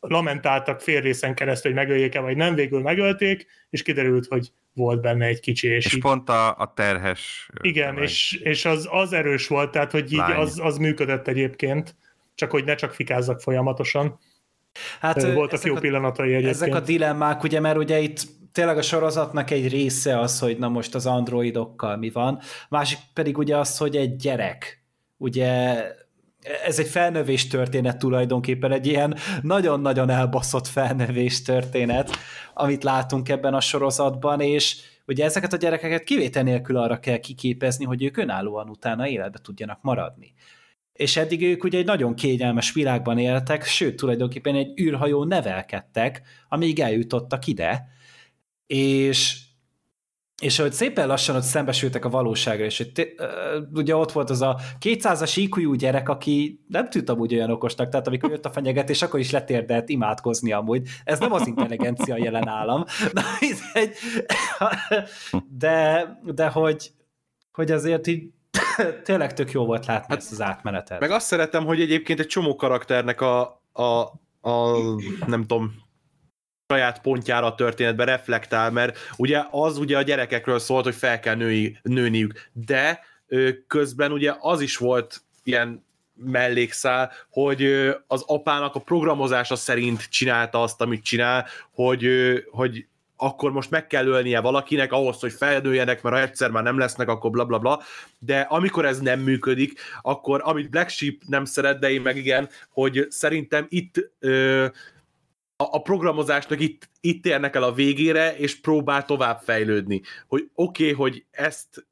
lamentáltak fél részen keresztül, hogy megöljék-e, vagy nem, végül megölték, és kiderült, hogy volt benne egy kicsi, és, És így, pont a, a terhes... igen, vagy- és, és az, az erős volt, tehát hogy így Lány. az, az működött egyébként, csak hogy ne csak fikázzak folyamatosan. Hát Voltak jó a, pillanatai egyébként. ezek a dilemmák, ugye, mert ugye itt tényleg a sorozatnak egy része az, hogy na most az androidokkal mi van, másik pedig ugye az, hogy egy gyerek, ugye ez egy felnövés történet tulajdonképpen, egy ilyen nagyon-nagyon elbaszott felnövés történet, amit látunk ebben a sorozatban, és ugye ezeket a gyerekeket kivétel nélkül arra kell kiképezni, hogy ők önállóan utána életbe tudjanak maradni. És eddig ők ugye egy nagyon kényelmes világban éltek, sőt, tulajdonképpen egy űrhajó nevelkedtek, amíg eljutottak ide, és és hogy szépen lassan ott szembesültek a valóságra, és hogy ugye ott volt az a 200-as IQ gyerek, aki nem tűnt amúgy olyan okosnak, tehát amikor jött a fenyegetés, akkor is letérdelt imádkozni amúgy. Ez nem az intelligencia jelen állam. Na, mindegy. De, de hogy, hogy azért így tényleg tök jó volt látni hát, ezt az átmenetet. Meg azt szeretem, hogy egyébként egy csomó karakternek a, a, a nem tudom, saját pontjára a történetben reflektál, mert ugye az ugye a gyerekekről szólt, hogy fel kell női, nőniük, de közben ugye az is volt ilyen mellékszál, hogy az apának a programozása szerint csinálta azt, amit csinál, hogy, hogy akkor most meg kell ölnie valakinek ahhoz, hogy felnőjenek, mert ha egyszer már nem lesznek, akkor bla bla bla. De amikor ez nem működik, akkor amit Black Sheep nem szeret, de én meg igen, hogy szerintem itt ö, a, a programozásnak itt, itt érnek el a végére, és próbál tovább fejlődni. Hogy oké, okay, hogy ezt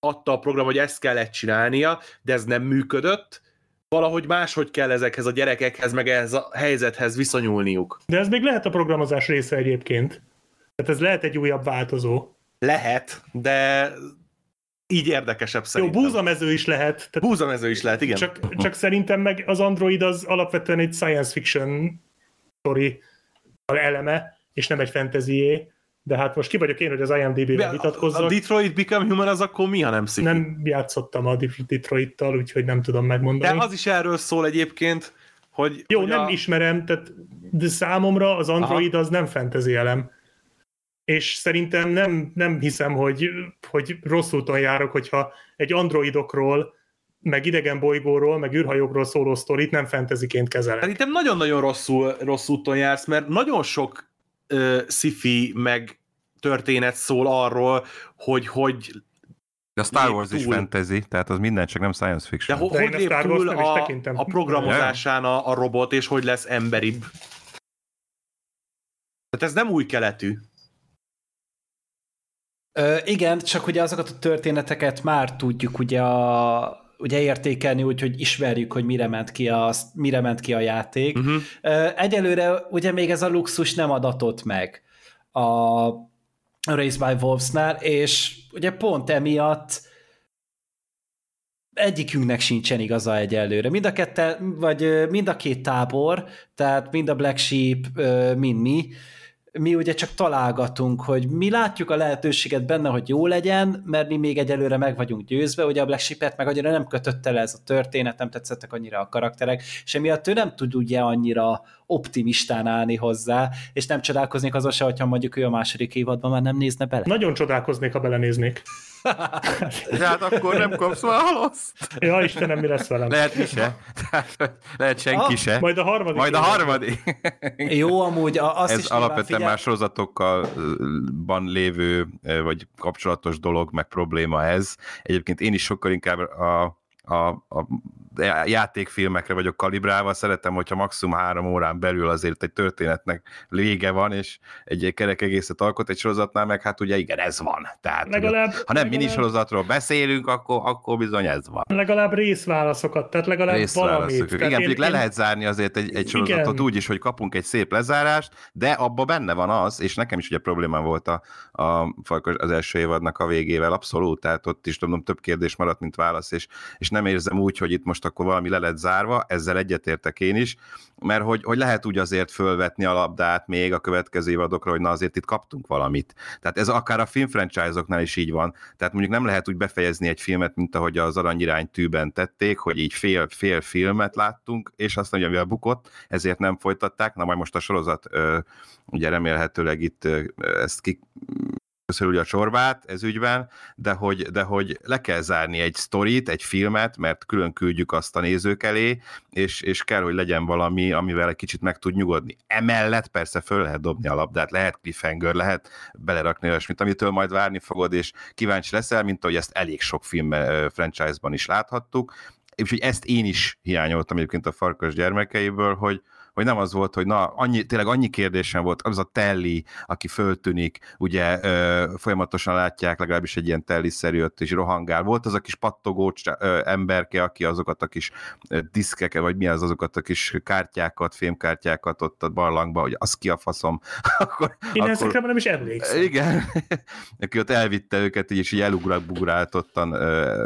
adta a program, hogy ezt kellett csinálnia, de ez nem működött, valahogy máshogy kell ezekhez a gyerekekhez, meg ehhez a helyzethez viszonyulniuk. De ez még lehet a programozás része egyébként. Tehát ez lehet egy újabb változó. Lehet, de így érdekesebb Jó, szerintem. búzamező is lehet. Tehát Búzamező is lehet, igen. csak, csak szerintem meg az Android az alapvetően egy science fiction story eleme, és nem egy fantasy de hát most ki vagyok én, hogy az IMDb-ben vitatkozzak. a Detroit Become Human az akkor mi, ha nem szifi? nem játszottam a Detroit-tal, úgyhogy nem tudom De megmondani. az is erről szól egyébként, hogy... Jó, hogy nem a... ismerem, tehát, de számomra az Android Aha. az nem fantasy elem. És szerintem nem, nem hiszem, hogy, hogy rossz úton járok, hogyha egy androidokról, meg idegen bolygóról, meg űrhajókról szóló sztorit nem fantasyként kezelek. Szerintem nagyon-nagyon rosszul, rossz úton jársz, mert nagyon sok uh, sci meg történet szól arról, hogy hogy De a Star Wars is túl. fantasy, tehát az minden csak nem science de fiction. ho, De hogy lép túl is a, tekintem. a programozásán a, a robot, és hogy lesz emberibb. Tehát ez nem új keletű. Ö, igen, csak ugye azokat a történeteket már tudjuk ugye, a, ugye értékelni, úgyhogy ismerjük, hogy mire ment ki a, mire ment ki a játék. Uh-huh. Egyelőre ugye még ez a luxus nem adatott meg a Race by Wolves-nál, és ugye pont emiatt egyikünknek sincsen igaza egyelőre. Mind a, kette, vagy mind a két tábor, tehát mind a Black Sheep, mind mi, mi ugye csak találgatunk, hogy mi látjuk a lehetőséget benne, hogy jó legyen, mert mi még egyelőre meg vagyunk győzve, ugye a Black Sheep-et meg annyira nem kötötte le ez a történet, nem tetszettek annyira a karakterek, és emiatt ő nem tud ugye annyira optimistán állni hozzá, és nem csodálkoznék azon se, hogyha mondjuk ő a második évadban már nem nézne bele. Nagyon csodálkoznék, ha belenéznék. De hát akkor nem kapsz választ. Ja, Istenem, mi lesz velem? Lehet mi se. Tehát, Lehet senki Ah, se. Majd a harmadik. Majd a harmadik. Jó, amúgy a- azt Ez is alapvetően figyel- már sorozatokban lévő, vagy kapcsolatos dolog, meg probléma ez. Egyébként én is sokkal inkább a, a, a játékfilmekre vagyok kalibrálva, szeretem, hogyha maximum három órán belül azért egy történetnek vége van, és egy kerek egészet alkot egy sorozatnál, meg hát ugye igen, ez van. Tehát, legalább, ha nem legalább... minisorozatról beszélünk, akkor, akkor bizony ez van. Legalább részválaszokat, tehát legalább részválaszok. valamit. Tehát igen, én, le én... lehet zárni azért egy, egy sorozatot igen. úgy is, hogy kapunk egy szép lezárást, de abban benne van az, és nekem is ugye problémám volt a, a az első évadnak a végével, abszolút, tehát ott is tudom, több kérdés maradt, mint válasz, és, és nem érzem úgy, hogy itt most akkor valami le lett zárva, ezzel egyetértek én is, mert hogy, hogy lehet úgy azért fölvetni a labdát még a következő évadokra, hogy na azért itt kaptunk valamit. Tehát ez akár a film franchise-oknál is így van. Tehát mondjuk nem lehet úgy befejezni egy filmet, mint ahogy az Aranyirány tűben tették, hogy így fél, fél filmet láttunk, és azt mondja, mivel bukott, ezért nem folytatták. Na majd most a sorozat ugye remélhetőleg itt ezt ki, köszönjük a csorbát ez ügyben, de hogy, de hogy le kell zárni egy sztorit, egy filmet, mert külön küldjük azt a nézők elé, és, és kell, hogy legyen valami, amivel egy kicsit meg tud nyugodni. Emellett persze föl lehet dobni a labdát, lehet cliffhanger, lehet belerakni olyasmit, amitől majd várni fogod, és kíváncsi leszel, mint ahogy ezt elég sok film franchise-ban is láthattuk, és hogy ezt én is hiányoltam egyébként a Farkas gyermekeiből, hogy, hogy nem az volt, hogy na, annyi, tényleg annyi kérdésem volt, az a Telly, aki föltűnik, ugye ö, folyamatosan látják, legalábbis egy ilyen Telly-szerű ott is rohangál. Volt az a kis pattogó ö, emberke, aki azokat a kis diszkeket, vagy mi az azokat a kis kártyákat, fémkártyákat ott a barlangba, hogy az ki a faszom. akkor, Én akkor, ezekre nem is emlékszem. Igen, aki ott elvitte őket, így, és így elugráltottan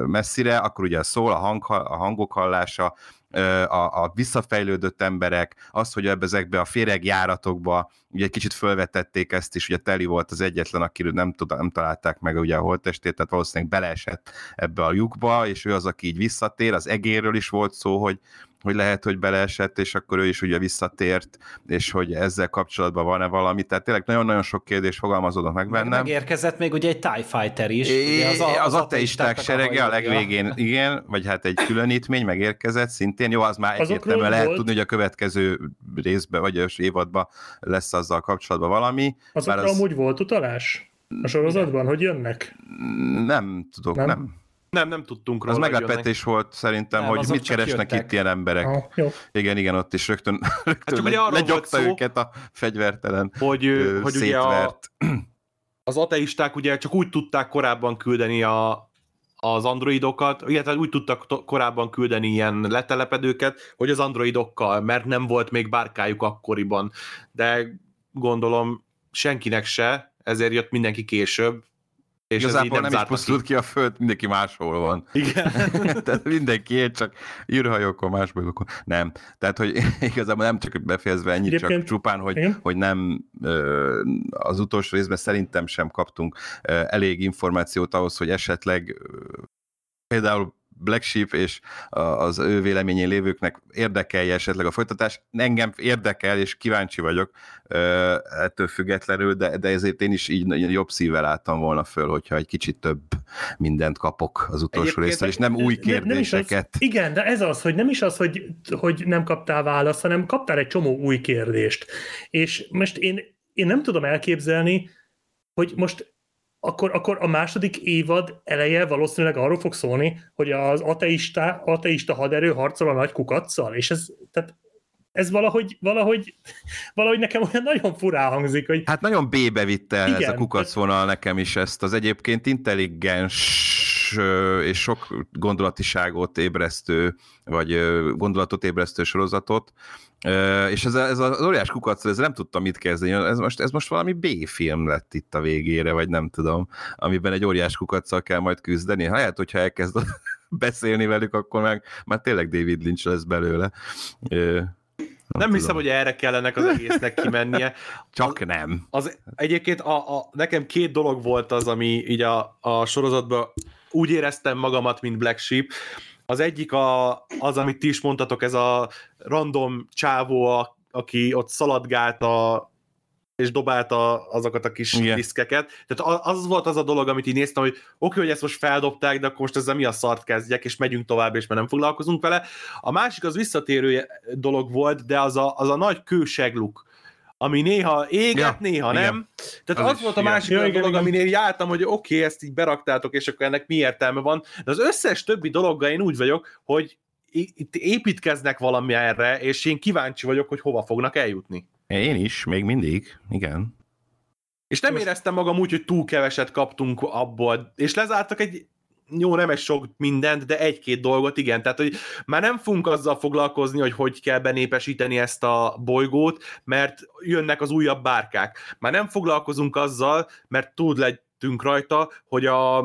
messzire, akkor ugye szól, a, hang, a hangok hallása, a, a visszafejlődött emberek, az, hogy ebbe ezekbe a féregjáratokba, ugye egy kicsit fölvetették ezt is, ugye Teli volt az egyetlen, akiről nem, tud, nem találták meg ugye a holttestét, tehát valószínűleg beleesett ebbe a lyukba, és ő az, aki így visszatér, az egérről is volt szó, hogy hogy lehet, hogy beleesett, és akkor ő is ugye visszatért, és hogy ezzel kapcsolatban van-e valami. Tehát tényleg nagyon-nagyon sok kérdés fogalmazódott meg bennem. Megérkezett még ugye egy TIE Fighter is. Ugye az, a, az, az ateisták serege a legvégén, igen, vagy hát egy különítmény megérkezett szintén. Jó, az már egyértelműen lehet volt. tudni, hogy a következő részben, vagy évadban lesz azzal kapcsolatban valami. Azokra az... amúgy volt utalás? A sorozatban, hogy jönnek? Nem tudok, nem. nem. Nem, nem tudtunk róla. Az meglepetés jönnek. volt szerintem, nem, hogy mit keresnek jöttek. itt ilyen emberek. Ah, jó. Igen, igen, ott is rögtön, rögtön hát le, legyogta szó, őket a fegyvertelen Hogy, ö, hogy ugye a, az ateisták ugye csak úgy tudták korábban küldeni a, az androidokat, illetve úgy tudtak korábban küldeni ilyen letelepedőket, hogy az androidokkal, mert nem volt még bárkájuk akkoriban. De gondolom senkinek se, ezért jött mindenki később, és Igazából nem, nem is pusztult ki a föld, mindenki máshol van. Igen. Tehát mindenki csak űrhajókon, más bolygókon. Nem. Tehát, hogy igazából nem csak befejezve ennyit, Egyébként, csak csupán, hogy, hogy nem az utolsó részben szerintem sem kaptunk elég információt ahhoz, hogy esetleg például Black Sheep és az ő véleményén lévőknek érdekelje esetleg a folytatás. Engem érdekel, és kíváncsi vagyok ettől függetlenül, de, de ezért én is így jobb szívvel álltam volna föl, hogyha egy kicsit több mindent kapok az utolsó részről, és nem új kérdéseket. Nem az, igen, de ez az, hogy nem is az, hogy, hogy nem kaptál választ, hanem kaptál egy csomó új kérdést. És most én, én nem tudom elképzelni, hogy most akkor, akkor a második évad eleje valószínűleg arról fog szólni, hogy az ateista, ateista haderő harcol a nagy kukacsal, és ez, tehát ez valahogy, valahogy, valahogy nekem olyan nagyon furá hangzik, hogy... Hát nagyon B-be vitte igen, ez a kukacvonal nekem is ezt az egyébként intelligens és sok gondolatiságot ébresztő, vagy gondolatot ébresztő sorozatot, és ez, ez az óriás kukac, ez nem tudtam mit kezdeni, ez most, ez most valami B-film lett itt a végére, vagy nem tudom, amiben egy óriás kukacsal kell majd küzdeni. Lehet, hogyha elkezd beszélni velük, akkor meg már tényleg David Lynch lesz belőle. Nem, nem hiszem, hogy erre kellene az egésznek kimennie. Csak az, nem. Az, egyébként a, a, nekem két dolog volt az, ami így a, a sorozatban úgy éreztem magamat, mint Black Sheep. Az egyik a, az, amit ti is mondtatok, ez a random csávó, a, aki ott szaladgált a, és dobálta azokat a kis Igen. diszkeket. Tehát az volt az a dolog, amit így néztem, hogy oké, okay, hogy ezt most feldobták, de akkor most ezzel mi a szart kezdjek, és megyünk tovább, és már nem foglalkozunk vele. A másik az visszatérő dolog volt, de az a, az a nagy kősegluk, ami néha éget, ja, néha igen. nem. Tehát az, az volt a másik ja, igen, dolog, igen. aminél jártam, hogy oké, okay, ezt így beraktátok, és akkor ennek mi értelme van, de az összes többi dologgal én úgy vagyok, hogy itt építkeznek valami erre, és én kíváncsi vagyok, hogy hova fognak eljutni. Én is, még mindig, igen. És nem éreztem magam úgy, hogy túl keveset kaptunk abból, és lezártak egy jó, nem egy sok mindent, de egy-két dolgot, igen. Tehát, hogy már nem fogunk azzal foglalkozni, hogy hogy kell benépesíteni ezt a bolygót, mert jönnek az újabb bárkák. Már nem foglalkozunk azzal, mert túl lettünk rajta, hogy a,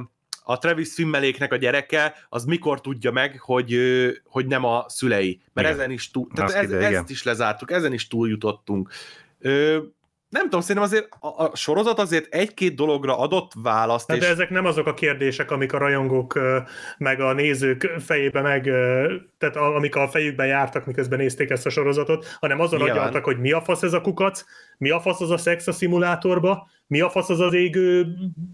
a Travis Fimmeléknek a gyereke, az mikor tudja meg, hogy, hogy nem a szülei. Mert Igen. ezen is túl, tehát ez, ide, ezt is lezártuk, ezen is túl jutottunk. Ö, nem tudom, szerintem azért a, a sorozat azért egy-két dologra adott választ, Hát és de ezek nem azok a kérdések, amik a rajongók meg a nézők fejébe meg, tehát amik a fejükben jártak, miközben nézték ezt a sorozatot, hanem azon Nyilván. agyaltak, hogy mi a fasz ez a kukac, mi a fasz az a szex a szimulátorba, mi a fasz az az égő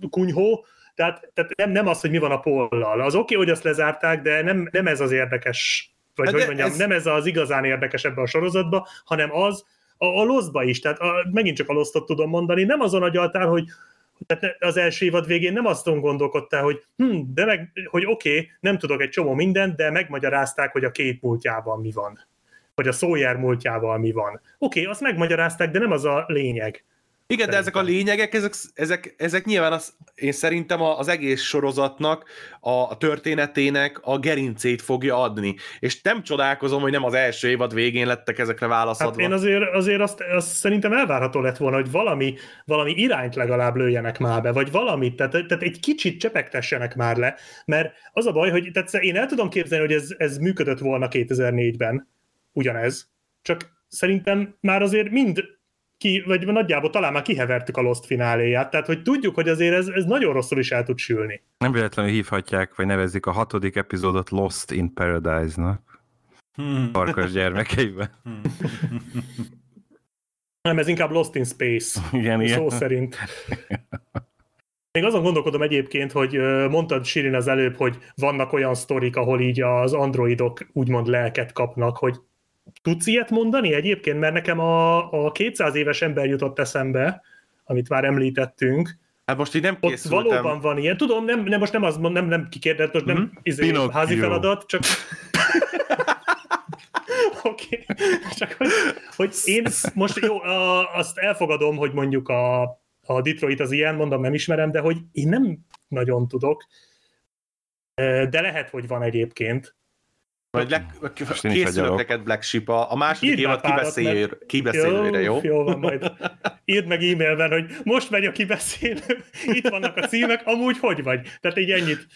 kunyhó, tehát, tehát nem, nem az, hogy mi van a pollal. Az oké, okay, hogy azt lezárták, de nem, nem ez az érdekes, vagy Hát hogy de mondjam, ez- nem ez az igazán érdekes ebben a sorozatban, hanem az, a, a Lostba is, tehát a, megint csak a Lostot tudom mondani, nem azon agyaltál, hogy tehát az első évad végén nem azon gondolkodtál, hogy hm, de meg, hogy oké, okay, nem tudok egy csomó mindent, de megmagyarázták, hogy a két múltjával mi van. Vagy a Sawyer múltjával mi van. Oké, okay, azt megmagyarázták, de nem az a lényeg. Igen, de ezek a lényegek, ezek, ezek, ezek nyilván az, én szerintem az egész sorozatnak, a, a történetének a gerincét fogja adni. És nem csodálkozom, hogy nem az első évad végén lettek ezekre Hát válaszadva. én azért, azért azt, azt szerintem elvárható lett volna, hogy valami, valami irányt legalább lőjenek már be, vagy valamit, tehát, tehát egy kicsit csepegtessenek már le, mert az a baj, hogy tehát én el tudom képzelni, hogy ez, ez működött volna 2004-ben, ugyanez, csak szerintem már azért mind ki, vagy nagyjából talán már kihevertük a Lost fináléját, tehát hogy tudjuk, hogy azért ez, ez nagyon rosszul is el tud sülni. Nem véletlenül hívhatják, vagy nevezik a hatodik epizódot Lost in Paradise-nak. Hmm. Farkas gyermekeiben. Nem, ez inkább Lost in Space. Igen, igen. Szó szerint. Még azon gondolkodom egyébként, hogy mondtad Sirin az előbb, hogy vannak olyan sztorik, ahol így az androidok úgymond lelket kapnak, hogy tudsz ilyet mondani egyébként? Mert nekem a, a 200 éves ember jutott eszembe, amit már említettünk, Hát most így nem ott készültem. valóban van ilyen. Tudom, nem, nem most nem az, nem, nem kikérdett, most nem Mhm. izé, Pinocchio. házi feladat, csak Oké, csak hogy, hogy én most jó, a, azt elfogadom, hogy mondjuk a, a Detroit az ilyen, mondom, nem ismerem, de hogy én nem nagyon tudok, de lehet, hogy van egyébként. Majd le, készülök neked Black Sheep a, a második Írd évad kibeszélőre, kibeszélőre, jó? Jó van, majd írd meg e-mailben, hogy most megy a kibeszélő, itt vannak a címek, amúgy hogy vagy? Tehát így ennyit.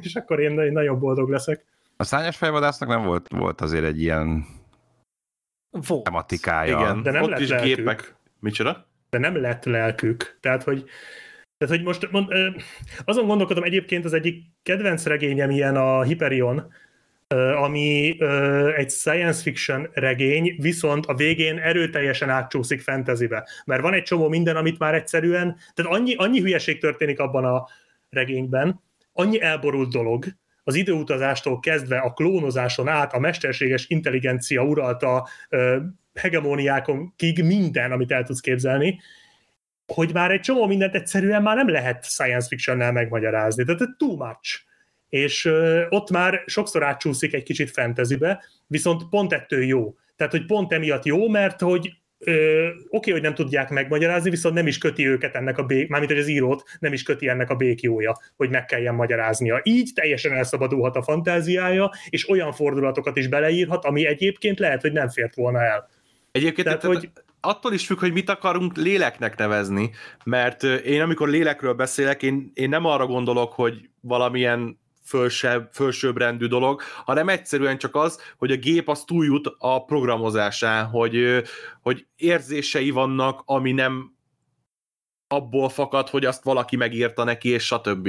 És akkor én nagyon boldog leszek. A szányos fejvadásznak nem volt, volt azért egy ilyen Volt. tematikája. Igen, De nem ott lett is lelkük. gépek. Micsoda? de nem lett lelkük. Tehát, hogy tehát, hogy most mond, azon gondolkodom egyébként az egyik kedvenc regényem ilyen a Hyperion, ami egy science fiction regény, viszont a végén erőteljesen átcsúszik fantasybe. Mert van egy csomó minden, amit már egyszerűen, tehát annyi, annyi hülyeség történik abban a regényben, annyi elborult dolog, az időutazástól kezdve a klónozáson át a mesterséges intelligencia uralta ö, hegemóniákig minden, amit el tudsz képzelni, hogy már egy csomó mindent egyszerűen már nem lehet science fictionnel megmagyarázni. Tehát too much. És ott már sokszor átcsúszik egy kicsit fantasybe, viszont pont ettől jó. Tehát, hogy pont emiatt jó, mert hogy oké, hogy nem tudják megmagyarázni, viszont nem is köti őket ennek a bék, mármint hogy az írót nem is köti ennek a békjója, hogy meg kelljen magyaráznia. Így teljesen elszabadulhat a fantáziája, és olyan fordulatokat is beleírhat, ami egyébként lehet, hogy nem fért volna el. Egyébként Tehát, tehát, hogy- attól is függ, hogy mit akarunk léleknek nevezni, mert én amikor lélekről beszélek, én, én nem arra gondolok, hogy valamilyen fölsebb, fölsőbbrendű dolog, hanem egyszerűen csak az, hogy a gép az túljut a programozásán, hogy, hogy érzései vannak, ami nem abból fakad, hogy azt valaki megírta neki, és stb.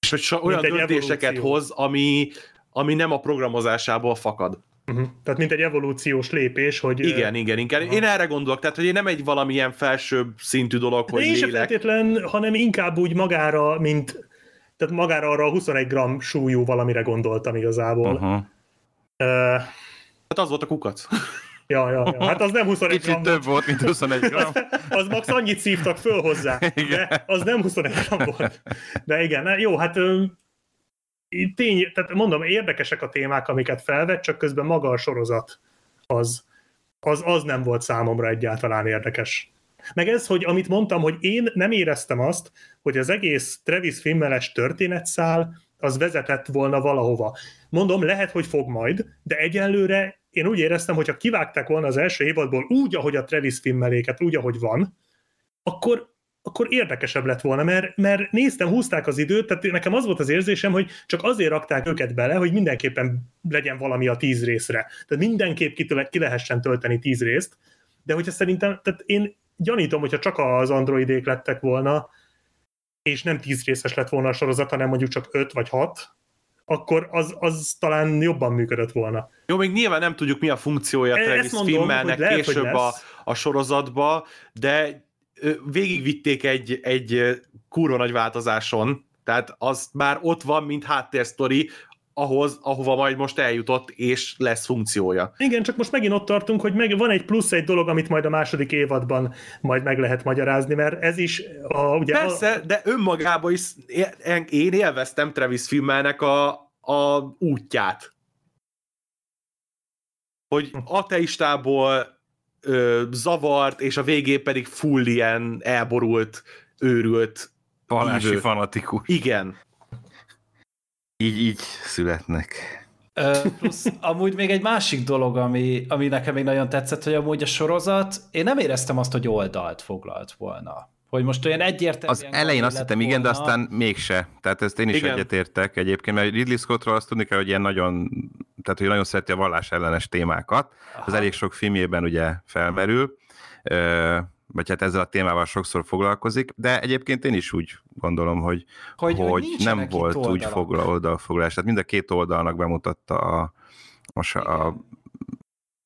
És hogy so, olyan döntéseket evolúció. hoz, ami, ami nem a programozásából fakad. Uh-huh. Tehát mint egy evolúciós lépés, hogy... Igen, igen, igen. Aha. Én erre gondolok, tehát hogy én nem egy valamilyen felsőbb szintű dolog, De hogy én lélek. feltétlen, hanem inkább úgy magára, mint tehát magára arra a 21 gram súlyú valamire gondoltam igazából. Uh-huh. Uh-huh. Uh, Hát az volt a kukac. ja, ja, ja, hát az nem 21 Kicsit gram több volt, mint 21 gram. az max annyit szívtak föl hozzá, Igen. de az nem 21 gram volt. De igen, na jó, hát tény, tehát mondom, érdekesek a témák, amiket felvett, csak közben maga a sorozat az, az, az nem volt számomra egyáltalán érdekes. Meg ez, hogy amit mondtam, hogy én nem éreztem azt, hogy az egész Travis filmeles történetszál az vezetett volna valahova. Mondom, lehet, hogy fog majd, de egyelőre én úgy éreztem, hogy ha kivágták volna az első évadból úgy, ahogy a Travis filmeléket, úgy, ahogy van, akkor, akkor érdekesebb lett volna, mert, mert néztem, húzták az időt, tehát nekem az volt az érzésem, hogy csak azért rakták őket bele, hogy mindenképpen legyen valami a tíz részre. Tehát mindenképp ki, ki lehessen tölteni tíz részt, de hogyha szerintem, tehát én gyanítom, hogyha csak az androidék lettek volna, és nem tíz részes lett volna a sorozat, hanem mondjuk csak öt vagy hat, akkor az, az talán jobban működött volna. Jó, még nyilván nem tudjuk, mi a funkciója e, Travis filmelnek később a, a sorozatba, de végigvitték egy, egy kurva nagy változáson, tehát az már ott van, mint háttérsztori, ahhoz, ahova majd most eljutott, és lesz funkciója. Igen, csak most megint ott tartunk, hogy meg van egy plusz egy dolog, amit majd a második évadban majd meg lehet magyarázni, mert ez is a, ugye... Persze, a... de önmagában is én élveztem Travis filmelnek a, a útját. Hogy ateistából ö, zavart, és a végén pedig full ilyen elborult, őrült Vallási fanatikus. Igen. Így, így születnek. Ö, plusz amúgy még egy másik dolog, ami, ami nekem még nagyon tetszett, hogy amúgy a sorozat, én nem éreztem azt, hogy oldalt foglalt volna. Hogy most olyan egyértelműen... Az elején azt hittem igen, de aztán mégse. Tehát ezt én is igen. egyetértek egyébként, mert Ridley Scottról azt tudni kell, hogy ilyen nagyon, tehát hogy nagyon szereti a vallás ellenes témákat. Aha. Az elég sok filmjében ugye felmerül vagy hát ezzel a témával sokszor foglalkozik, de egyébként én is úgy gondolom, hogy, hogy, hogy nem volt úgy foglal, oldalfoglalás. Tehát mind a két oldalnak bemutatta a, a, a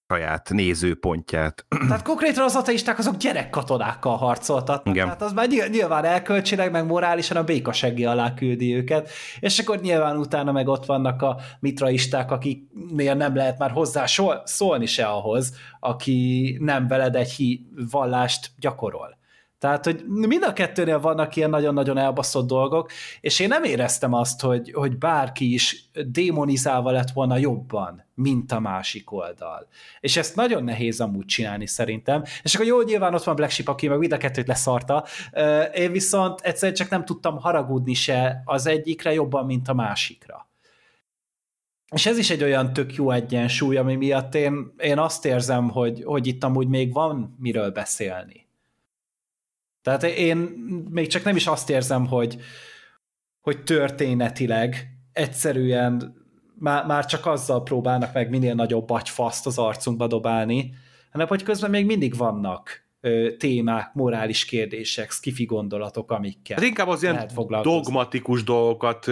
saját nézőpontját. Tehát konkrétan az ateisták azok gyerekkatonákkal harcoltatnak. Igen. Tehát az már nyilván elkölcsileg, meg morálisan a békaseggi alá küldi őket, és akkor nyilván utána meg ott vannak a mitraisták, akiknél nem lehet már hozzá szólni se ahhoz, aki nem veled egy hí vallást gyakorol. Tehát, hogy mind a kettőnél vannak ilyen nagyon-nagyon elbaszott dolgok, és én nem éreztem azt, hogy, hogy bárki is démonizálva lett volna jobban, mint a másik oldal. És ezt nagyon nehéz amúgy csinálni szerintem. És akkor jó, nyilván ott van Black Sheep, aki meg mind a kettőt leszarta. Én viszont egyszerűen csak nem tudtam haragudni se az egyikre jobban, mint a másikra. És ez is egy olyan tök jó egyensúly, ami miatt én, én azt érzem, hogy, hogy itt amúgy még van miről beszélni. Tehát én még csak nem is azt érzem, hogy, hogy történetileg egyszerűen már, már csak azzal próbálnak meg minél nagyobb agyfaszt az arcunkba dobálni, hanem hogy közben még mindig vannak témák, morális kérdések, skifi gondolatok, amikkel hát inkább az ilyen dogmatikus dolgokat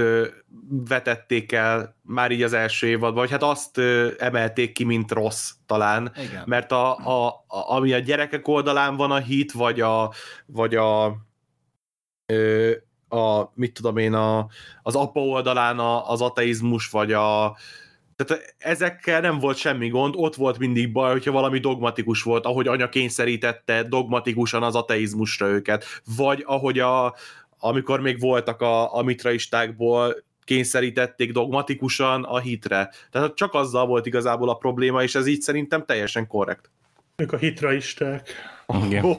vetették el már így az első évadban, vagy hát azt emelték ki, mint rossz talán, Igen. mert a, a, a, ami a gyerekek oldalán van a hit, vagy a, vagy a, a mit tudom én, a, az apa oldalán a, az ateizmus, vagy a, tehát ezekkel nem volt semmi gond, ott volt mindig baj, hogyha valami dogmatikus volt, ahogy anya kényszerítette dogmatikusan az ateizmusra őket, vagy ahogy a, amikor még voltak a, a mitraistákból kényszerítették dogmatikusan a hitre. Tehát csak azzal volt igazából a probléma, és ez így szerintem teljesen korrekt. Ők a hitraisták. Igen.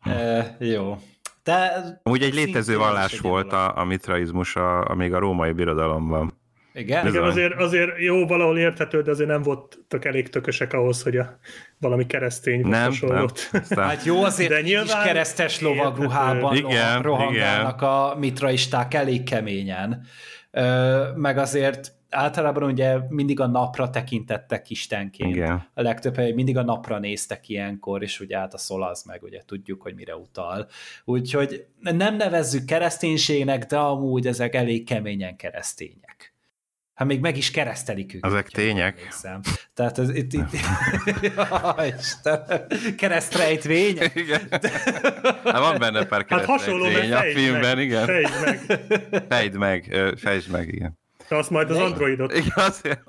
e, jó. De Úgy egy létező vallás volt a, a mitraizmus a, a, még a római birodalomban. Igen? Igen, azért, azért jó, valahol érthető, de azért nem voltak elég tökösek ahhoz, hogy a, valami keresztény nem, hasonlót. Nem, hát jó, azért de nyilván is keresztes lovagruhában igen, rohangálnak igen. a mitraisták elég keményen. Ö, meg azért általában ugye mindig a napra tekintettek istenként. Igen. A legtöbb helyen mindig a napra néztek ilyenkor, és ugye át a szolaz meg, ugye tudjuk, hogy mire utal. Úgyhogy nem nevezzük kereszténységnek, de amúgy ezek elég keményen keresztények hát még meg is keresztelik őket. Ezek tények. Tehát ez itt, itt keresztrejtvény. Igen. Hát van benne pár keresztrejtvény hát a filmben, meg, igen. Fejtsd meg. Fejtsd meg, fejtsd meg, igen. De azt majd az androidot. Igen, azért.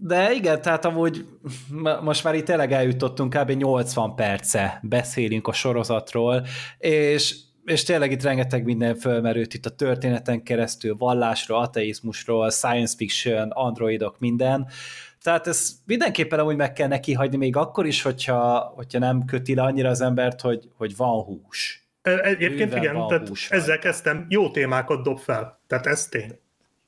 De igen, tehát amúgy most már itt tényleg eljutottunk, kb. 80 perce beszélünk a sorozatról, és és tényleg itt rengeteg minden fölmerült itt a történeten keresztül, vallásról, ateizmusról, science fiction, androidok, minden. Tehát ez mindenképpen amúgy meg kell neki hagyni, még akkor is, hogyha, hogyha nem köti le annyira az embert, hogy, hogy van hús. Egyébként Bőven igen, van tehát hús ezzel rajta. kezdtem, jó témákat dob fel. Tehát ez tény.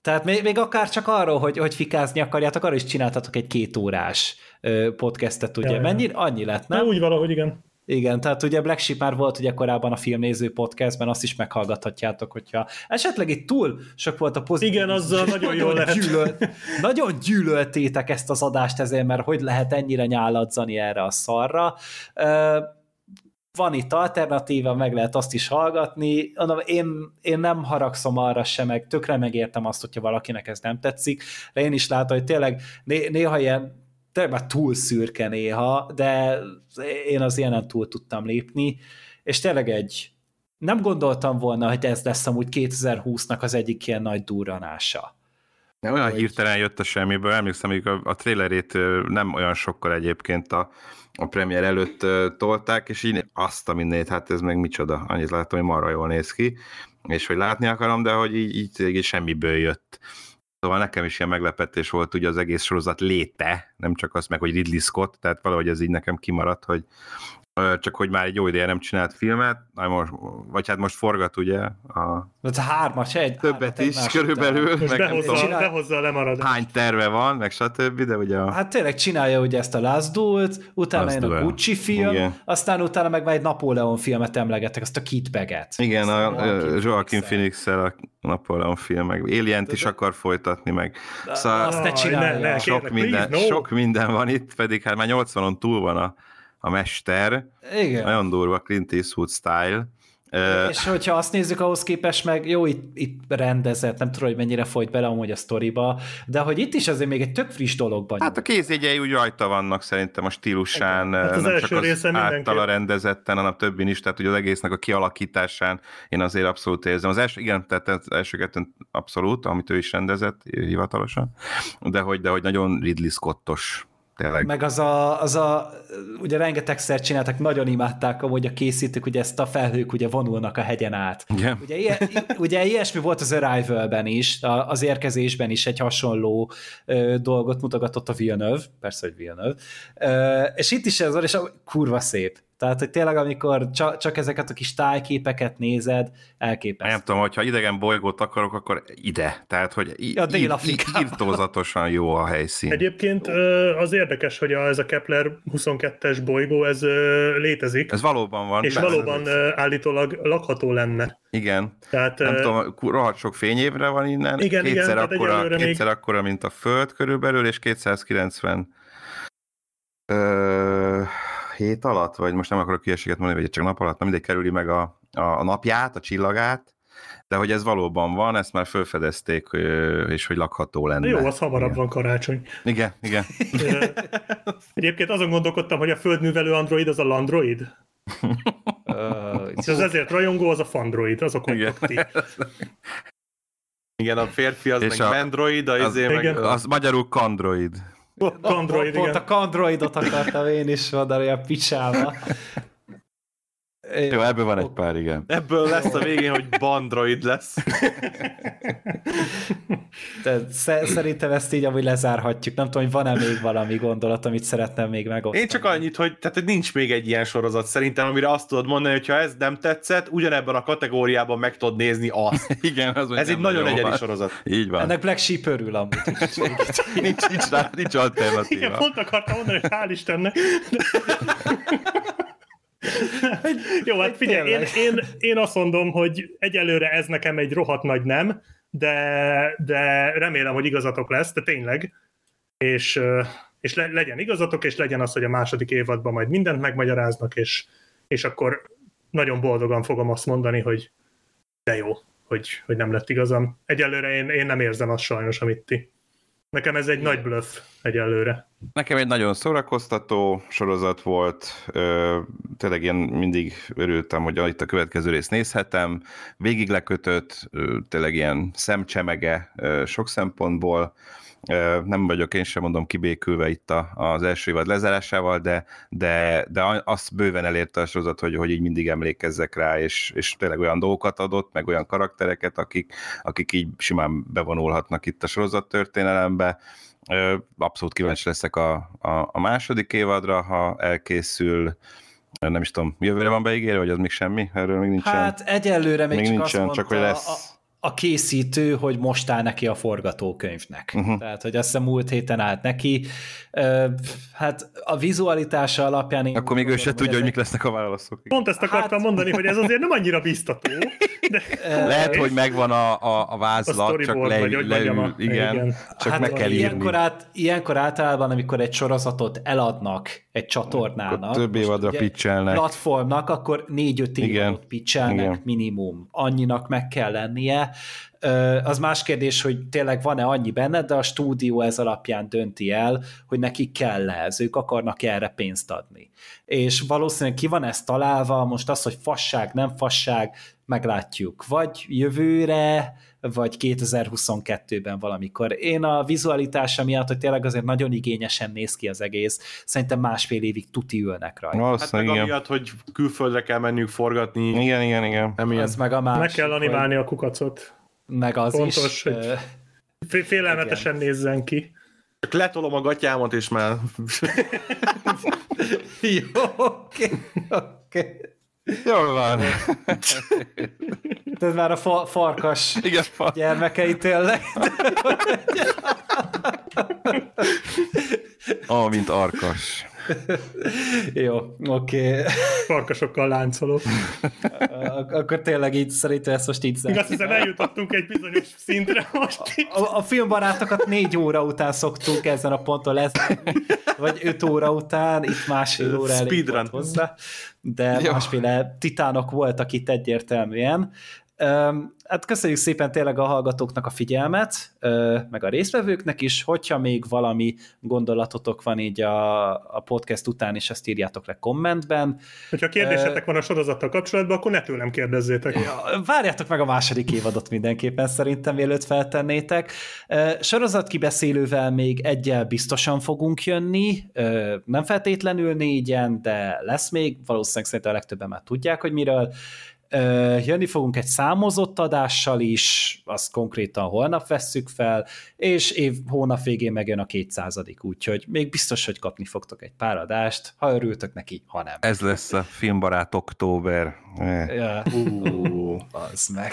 Tehát még, még akár csak arról, hogy, hogy fikázni akarjátok, arról is csináltatok egy két órás ö, podcastet, ugye? Ja. Mennyi? Annyi lett, Na, nem? úgy valahogy igen. Igen, tehát ugye Black Sheep már volt ugye korábban a filmnéző podcastben, azt is meghallgathatjátok, hogyha esetleg itt túl sok volt a pozitív. Igen, azzal nagyon jól lehet. gyűlölt, nagyon gyűlöltétek ezt az adást ezért, mert hogy lehet ennyire nyáladzani erre a szarra. Van itt alternatíva, meg lehet azt is hallgatni. Én, én nem haragszom arra sem, meg tökre megértem azt, hogyha valakinek ez nem tetszik, de én is látom, hogy tényleg né- néha ilyen tényleg már túl szürke néha, de én az ilyenen túl tudtam lépni, és tényleg egy nem gondoltam volna, hogy ez lesz amúgy 2020-nak az egyik ilyen nagy durranása. De olyan hirtelen jött a semmiből, emlékszem, hogy a, a trailerét nem olyan sokkal egyébként a, a premier előtt tolták, és így azt a mindét, hát ez meg micsoda, annyit láttam, hogy marra jól néz ki, és hogy látni akarom, de hogy így, így, így semmiből jött. Szóval nekem is ilyen meglepetés volt ugye az egész sorozat léte, nem csak az meg, hogy Ridley Scott, tehát valahogy ez így nekem kimaradt, hogy csak hogy már egy jó ideje nem csinált filmet, na most, vagy hát most forgat ugye a Ez hármas, egy, többet hármat is körülbelül. Most meg behozza, Csinál- behozza a lemaradás. hány terve van, meg stb., de ugye a... Hát tényleg csinálja ugye ezt a Last Duel-t, utána Last jön a Duel. Gucci film, Igen. aztán utána meg már egy Napóleon filmet emlegettek, azt a Kit Baget. Igen, a, Azt a Joaquin. Phoenix-el a Napoleon film, meg Alien-t is akar folytatni, meg szóval Azt ne Aj, csinálja. ne, ne, sok, kérlek, minden, please, no. sok minden van itt, pedig hát már 80-on túl van a, a mester, Igen. nagyon durva Clint Eastwood style. És hogyha azt nézzük, ahhoz képest meg jó, itt, itt rendezett, nem tudom, hogy mennyire folyt bele amúgy a sztoriba, de hogy itt is azért még egy tök friss dologban Hát a kézjegyei úgy rajta vannak szerintem a stílusán, Hát az nem első csak az része általa rendezetten, hanem többin is, tehát ugye az egésznek a kialakításán én azért abszolút érzem. Az első, igen, tehát az első kettőn abszolút, amit ő is rendezett hivatalosan, de hogy, de hogy nagyon Ridley Scottos tényleg. Meg az a, az a, ugye rengetegszer csináltak, nagyon imádták amúgy a készítők, ugye ezt a felhők ugye vonulnak a hegyen át. Igen. Ugye, ilyen, ugye ilyesmi volt az Arrival-ben is, az érkezésben is egy hasonló ö, dolgot mutogatott a Villeneuve, persze, hogy Villeneuve, ö, és itt is ez van, és a- kurva szép. Tehát, hogy tényleg, amikor csak, csak ezeket a kis tájképeket nézed, elképesztő. Nem tudom, hogyha idegen bolygót akarok, akkor ide. Tehát, hogy Ja, í- Dél-Afrikában. írtózatosan jó a helyszín. Egyébként az érdekes, hogy a, ez a Kepler 22-es bolygó, ez létezik, Ez valóban van. és persze. valóban állítólag lakható lenne. Igen. Tehát Nem tudom, rohadt sok fényévre van innen. Igen, igen, kétszer, tehát akkora, egyelőre még- kétszer akkora, mint a Föld körülbelül, és 290 ö, hét alatt, vagy most nem akarok hülyeséget mondani, vagy csak nap alatt, nem mindegy, kerüli meg a, a napját, a csillagát, de hogy ez valóban van, ezt már felfedezték, és hogy lakható lenne. jó, az hamarabb igen. van karácsony. Igen, igen. Egyébként azon gondolkodtam, hogy a földművelő android az a landroid. És az ezért rajongó, az a fandroid, azok Igen. vagytok ti. Igen, a férfi az És meg a- Mendroid, a izé meg... igen. Az magyarul Kandroid. Kandroid, Pont igen. a kandroidot akartam én is mondani a picsába. Jó, ebből van egy pár, igen. Ebből lesz a végén, hogy Bandroid lesz. De sze- szerintem ezt így amúgy lezárhatjuk. Nem tudom, hogy van-e még valami gondolat, amit szeretném még megosztani. Én csak annyit, hogy, tehát, hogy nincs még egy ilyen sorozat szerintem, amire azt tudod mondani, hogy ha ez nem tetszett, ugyanebben a kategóriában meg tudod nézni azt. Igen, az Ez egy nagyon egyedi van. sorozat. Így van. Ennek Black Sheep örül amúgy. nincs, nincs, rá, nincs Igen, alternatíva. pont akartam mondani, hogy hál' Istennek. Jó, hát figyelj, én, én, én azt mondom, hogy egyelőre ez nekem egy rohadt nagy nem, de, de remélem, hogy igazatok lesz, de tényleg. És, és le, legyen igazatok, és legyen az, hogy a második évadban majd mindent megmagyaráznak, és, és akkor nagyon boldogan fogom azt mondani, hogy de jó, hogy, hogy nem lett igazam. Egyelőre én, én nem érzem azt sajnos, amit ti. Nekem ez egy nagy bluff egyelőre. Nekem egy nagyon szórakoztató sorozat volt, ö, tényleg ilyen mindig örültem, hogy itt a következő részt nézhetem, végig lekötött, ö, tényleg ilyen szemcsemege ö, sok szempontból, Nem vagyok én sem mondom kibékülve itt a, az első évad lezárásával, de, de, de azt bőven elérte a sorozat, hogy, hogy így mindig emlékezzek rá, és, és tényleg olyan dolgokat adott, meg olyan karaktereket, akik, akik így simán bevonulhatnak itt a sorozat történelembe. Abszolút kíváncsi leszek a, a, a második évadra, ha elkészül, nem is tudom, jövőre van beígérve, vagy az még semmi? Erről még nincsen. Hát egyelőre még, még csak nincsen, azt mondta csak hogy lesz. A, a készítő, hogy most áll neki a forgatókönyvnek. Uh-huh. Tehát, hogy azt hiszem múlt héten állt neki. Hát a vizualitása alapján... Én Akkor még ő se tudja, hogy mik lesznek a válaszok. Pont ezt akartam hát... mondani, hogy ez azért nem annyira biztató. De... Lehet, hogy megvan a, a, a vázlat, a csak le, vagy, leül, a... igen, igen, csak hát meg kell ilyenkor, át, ilyenkor általában, amikor egy sorozatot eladnak egy csatornának, akkor több évadra pitchelnek. platformnak, akkor négy-öt évadot pitchelnek minimum. Annyinak meg kell lennie, az más kérdés, hogy tényleg van-e annyi benne, de a stúdió ez alapján dönti el, hogy nekik kell ez, ők akarnak erre pénzt adni. És valószínűleg ki van ez találva, most az, hogy fasság, nem fasság, meglátjuk. Vagy jövőre, vagy 2022-ben valamikor. Én a vizualitása miatt, hogy tényleg azért nagyon igényesen néz ki az egész, szerintem másfél évig tuti ülnek rajta. Hát meg igen. amiatt, hogy külföldre kell menniük forgatni. Igen, igen, igen. Ez meg a másik, Meg kell animálni hogy... a kukacot. Meg az Pontos, is. Hogy félelmetesen igen. nézzen ki. Csak letolom a gatyámat, és már... Jó, oké, oké. Jól van. Ez már a fa- farkas Igen, fa- gyermekei tényleg. Oh, mint arkas. Jó, oké. Okay. Farkasokkal láncolok. Akkor tényleg így szerintem ezt most így Még azt hiszem eljutottunk egy bizonyos szintre most A, a, a filmbarátokat négy óra után szoktunk ezen a ponton lesz, vagy öt óra után, itt másfél óra elég volt hozzá, de Jó. másféle titánok voltak itt egyértelműen. Hát köszönjük szépen tényleg a hallgatóknak a figyelmet, meg a résztvevőknek is, hogyha még valami gondolatotok van így a, a podcast után, és ezt írjátok le kommentben. Hogyha kérdésetek van a sorozattal kapcsolatban, akkor ne tőlem kérdezzétek. Ja, várjátok meg a második évadot mindenképpen szerintem, mielőtt feltennétek. Sorozatkibeszélővel még egyel biztosan fogunk jönni, nem feltétlenül négyen, de lesz még, valószínűleg szerintem a legtöbben már tudják, hogy miről, Jönni fogunk egy számozott adással is, azt konkrétan holnap vesszük fel, és év hónap végén megjön a 200 úgyhogy még biztos, hogy kapni fogtok egy pár adást, ha örültök neki, ha nem. Ez lesz a filmbarát október. Ja, ú, az meg.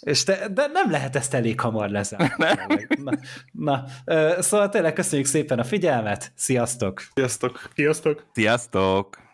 És te, de nem lehet ezt elég hamar lezárni. Na, na, szóval tényleg köszönjük szépen a figyelmet, sziasztok! Sziasztok! Sziasztok! Sziasztok!